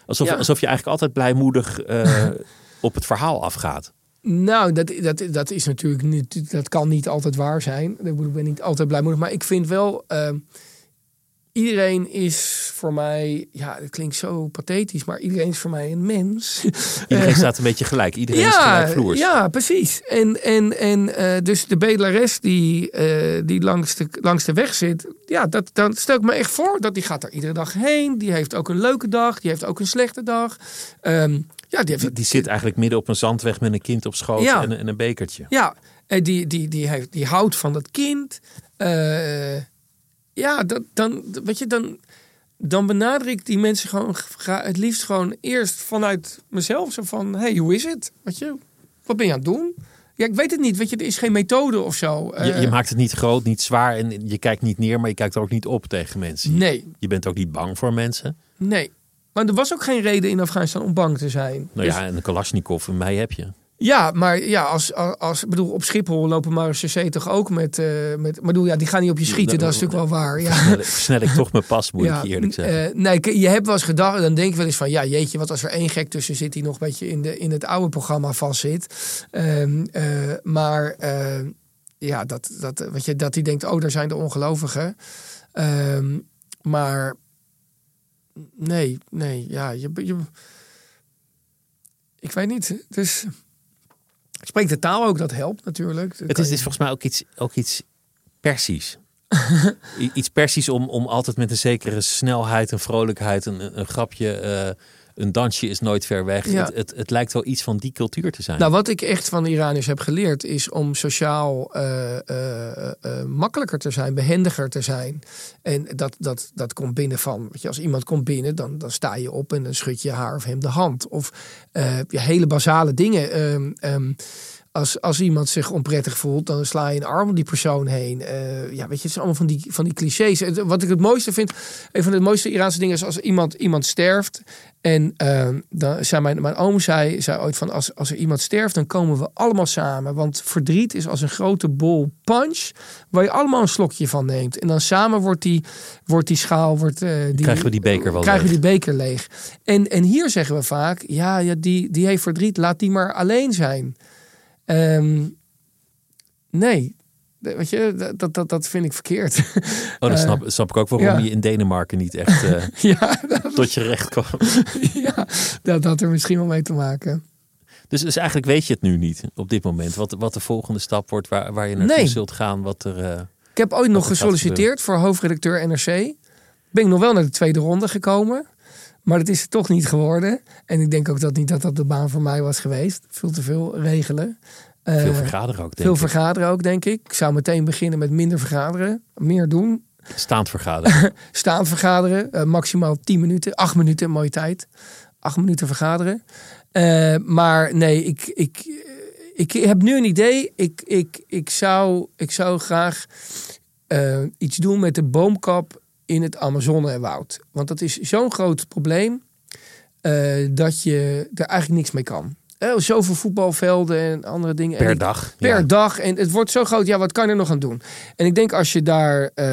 Alsof, Ja. alsof je eigenlijk altijd blijmoedig eh, (laughs) op het verhaal afgaat. Nou, dat, dat, dat is natuurlijk niet, dat kan niet altijd waar zijn. Ik ben niet altijd blijmoedig, maar ik vind wel, ehm, iedereen is voor mij, ja, het klinkt zo pathetisch, maar iedereen is voor mij een mens. Iedereen (laughs) staat een beetje gelijk. Iedereen is gelijkvloers. ja, precies. En, en, en eh, dus de bedelares die, eh, die langs, de, langs de weg zit, ja, dat, dan stel ik me echt voor dat die gaat er iedere dag heen. Die heeft ook een leuke dag, die heeft ook een slechte dag. Ehm, ja, die heeft Die, die zit eigenlijk midden op een zandweg met een kind op schoot Ja. en, en een bekertje. Ja, en die, die, die, heeft, die houdt van dat kind. Eh, ja, dat, dan, weet je, dan, dan benader ik die mensen gewoon het liefst gewoon eerst vanuit mezelf. Zo van, hey, hoe is het? Weet je, wat ben je aan het doen? Ja, ik weet het niet. Weet je, er is geen methode of zo. Je, Eh, je maakt het niet groot, niet zwaar en je kijkt niet neer, maar je kijkt er ook niet op tegen mensen. Nee, Je bent ook niet bang voor mensen. nee. Maar er was ook geen reden in Afghanistan om bang te zijn. Nou Dus- ja, en een Kalashnikov en mij heb je. Ja, maar ja, als, als, als ik bedoel, op Schiphol lopen marechaussee toch ook met, eh met. Maar bedoel, ja, die gaan niet op je schieten, dat is natuurlijk wel waar. Ja. Versnel, versnel ik toch mijn pas, moet ik (laughs) eerlijk zeggen. eh, nee, k- je hebt wel eens gedacht, dan denk je wel eens van, ja, jeetje, wat als er één gek tussen zit die nog een beetje in, de, in het oude programma vastzit. Eh, maar ja, dat, dat, weet je, dat die denkt, oh, daar zijn de ongelovigen. Ehm, maar nee, nee, ja, je, je, ik weet niet. Dus spreekt de taal ook, dat helpt natuurlijk. Dat Het is, het je- is volgens mij ook iets, ook iets Persisch. (laughs) Iets Persisch om, om altijd met een zekere snelheid en vrolijkheid een, een, een grapje eh, een dansje is nooit ver weg. Ja. Het, het, het lijkt wel iets van die cultuur te zijn. Nou, wat ik echt van de Iraniërs heb geleerd is om sociaal eh, eh, eh, makkelijker te zijn, behendiger te zijn. En dat, dat, dat komt binnen van, weet je, als iemand komt binnen, dan, dan sta je op en dan schud je haar of hem de hand. Of ja, hele basale dingen. Ehm, ehm, als, als iemand zich onprettig voelt, dan sla je een arm om die persoon heen. Eh, ja, weet je, het is allemaal van die, van die clichés. En Wat ik het mooiste vind, een van de mooiste Iraanse dingen is als iemand, iemand sterft. En ehm, dan zei mijn, mijn oom zei, zei ooit van als, als er iemand sterft, dan komen we allemaal samen. Want verdriet is als een grote bol punch, waar je allemaal een slokje van neemt. En dan samen wordt die, wordt die schaal, wordt, eh, die, Krijgen we die beker wel krijgen we leeg. die beker leeg. En, en hier zeggen we vaak, ja, ja die, die heeft verdriet, laat die maar alleen zijn. Ehm, nee, weet je, dat, dat, dat vind ik verkeerd. (laughs) Oh, dan Eh, snap, snap ik ook waarom ja. je in Denemarken niet echt eh, (laughs) ja, dat, tot je recht kwam. (laughs) ja, dat had er misschien wel mee te maken. Dus, dus eigenlijk weet je het nu niet op dit moment. Wat, wat de volgende stap wordt, waar, waar je naartoe Nee. zult gaan. Wat er, eh, Ik heb ooit nog er gesolliciteerd voor hoofdredacteur NRC. Ben ik nog wel naar de tweede ronde gekomen. Maar dat is het toch niet geworden. En ik denk ook dat niet dat dat de baan voor mij was geweest. Veel te veel regelen. veel Eh, vergaderen ook, denk veel ik. vergaderen ook, denk ik. Ik zou meteen beginnen met minder vergaderen. Meer doen. Staand vergaderen. (laughs) Staand vergaderen. eh, maximaal 10 minuten. 8 minuten, mooie tijd. 8 minuten vergaderen. Eh, maar nee, ik, ik, ik heb nu een idee. Ik, ik, ik, zou, ik zou graag iets doen met de boomkap in het Amazonewoud. Want dat is zo'n groot probleem eh, dat je er eigenlijk niks mee kan. Eh, zoveel voetbalvelden en andere dingen. En per dag. Per Ja. dag. En het wordt zo groot. Ja, wat kan je er nog aan doen? En ik denk als je daar, eh,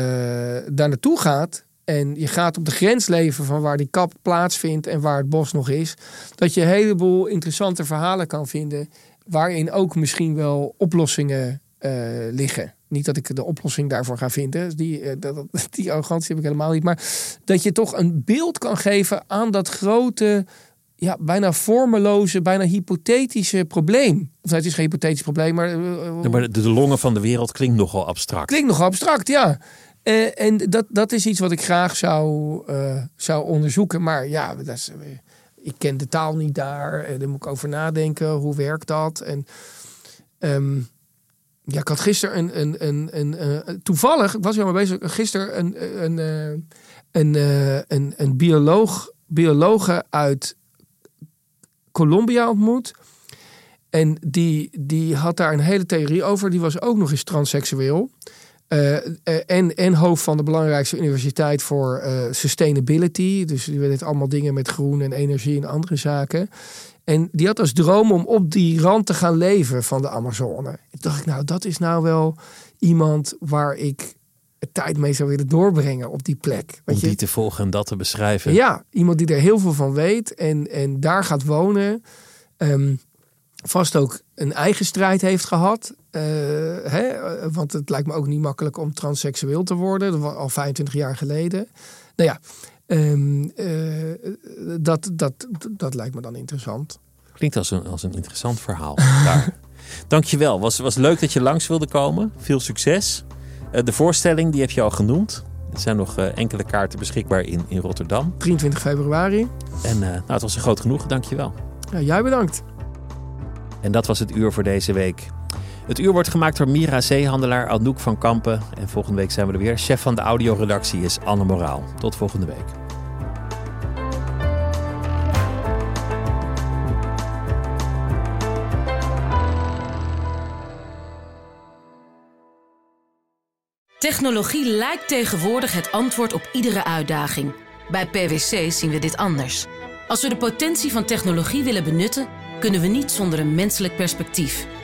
daar naartoe gaat. En je gaat op de grens leven van waar die kap plaatsvindt en waar het bos nog is. Dat je een heleboel interessante verhalen kan vinden. Waarin ook misschien wel oplossingen liggen. Niet dat ik de oplossing daarvoor ga vinden. Die, eh, dat, (laughs) die arrogantie heb ik helemaal niet. Maar dat je toch een beeld kan geven aan dat grote ja, bijna vormeloze, bijna hypothetische probleem. Of nou, het is geen hypothetisch probleem, maar, eh, Ja, maar de, de longen van de wereld klinkt nogal abstract. klinkt nog abstract, ja. Eh, en dat, dat is iets wat ik graag zou, zou onderzoeken. Maar ja, dat is, ik ken de taal niet daar. En daar moet ik over nadenken. Hoe werkt dat? En ehm, ja, ik had gisteren een, een, een, een, eh, toevallig, ik was er al mee bezig, gisteren een, een, eh, een, eh, een, een bioloog, biologe uit Colombia ontmoet. En die, die had daar een hele theorie over. Die was ook nog eens transseksueel. En, en hoofd van de belangrijkste universiteit voor sustainability. Dus die deed allemaal dingen met groen en energie en andere zaken. En die had als droom om op die rand te gaan leven van de Amazone. Ik dacht, nou, dat is nou wel iemand waar ik tijd mee zou willen doorbrengen op die plek. Om je? die te volgen en dat te beschrijven. Ja, iemand die er heel veel van weet en, en daar gaat wonen. Ehm, vast ook een eigen strijd heeft gehad. Eh, hè? Want het lijkt me ook niet makkelijk om transseksueel te worden. Dat was al 25 jaar geleden. Nou ja, ehm, eh, dat, dat, dat lijkt me dan interessant. Klinkt als een, als een interessant verhaal. (laughs) Daar. Dankjewel. Was, was leuk dat je langs wilde komen. Veel succes. Eh, de voorstelling die heb je al genoemd. Er zijn nog eh, enkele kaarten beschikbaar in, in Rotterdam. 23 februari. En nou, het was een groot genoeg. Dankjewel. Ja, jij bedankt. En dat was het uur voor deze week. Het uur wordt gemaakt door Mira Zeehandelaar, Anouk van Kampen. En volgende week zijn we er weer. Chef van de audioredactie is Anne Moraal. Tot volgende week. Technologie lijkt tegenwoordig het antwoord op iedere uitdaging. Bij PwC zien we dit anders. Als we de potentie van technologie willen benutten, kunnen we niet zonder een menselijk perspectief.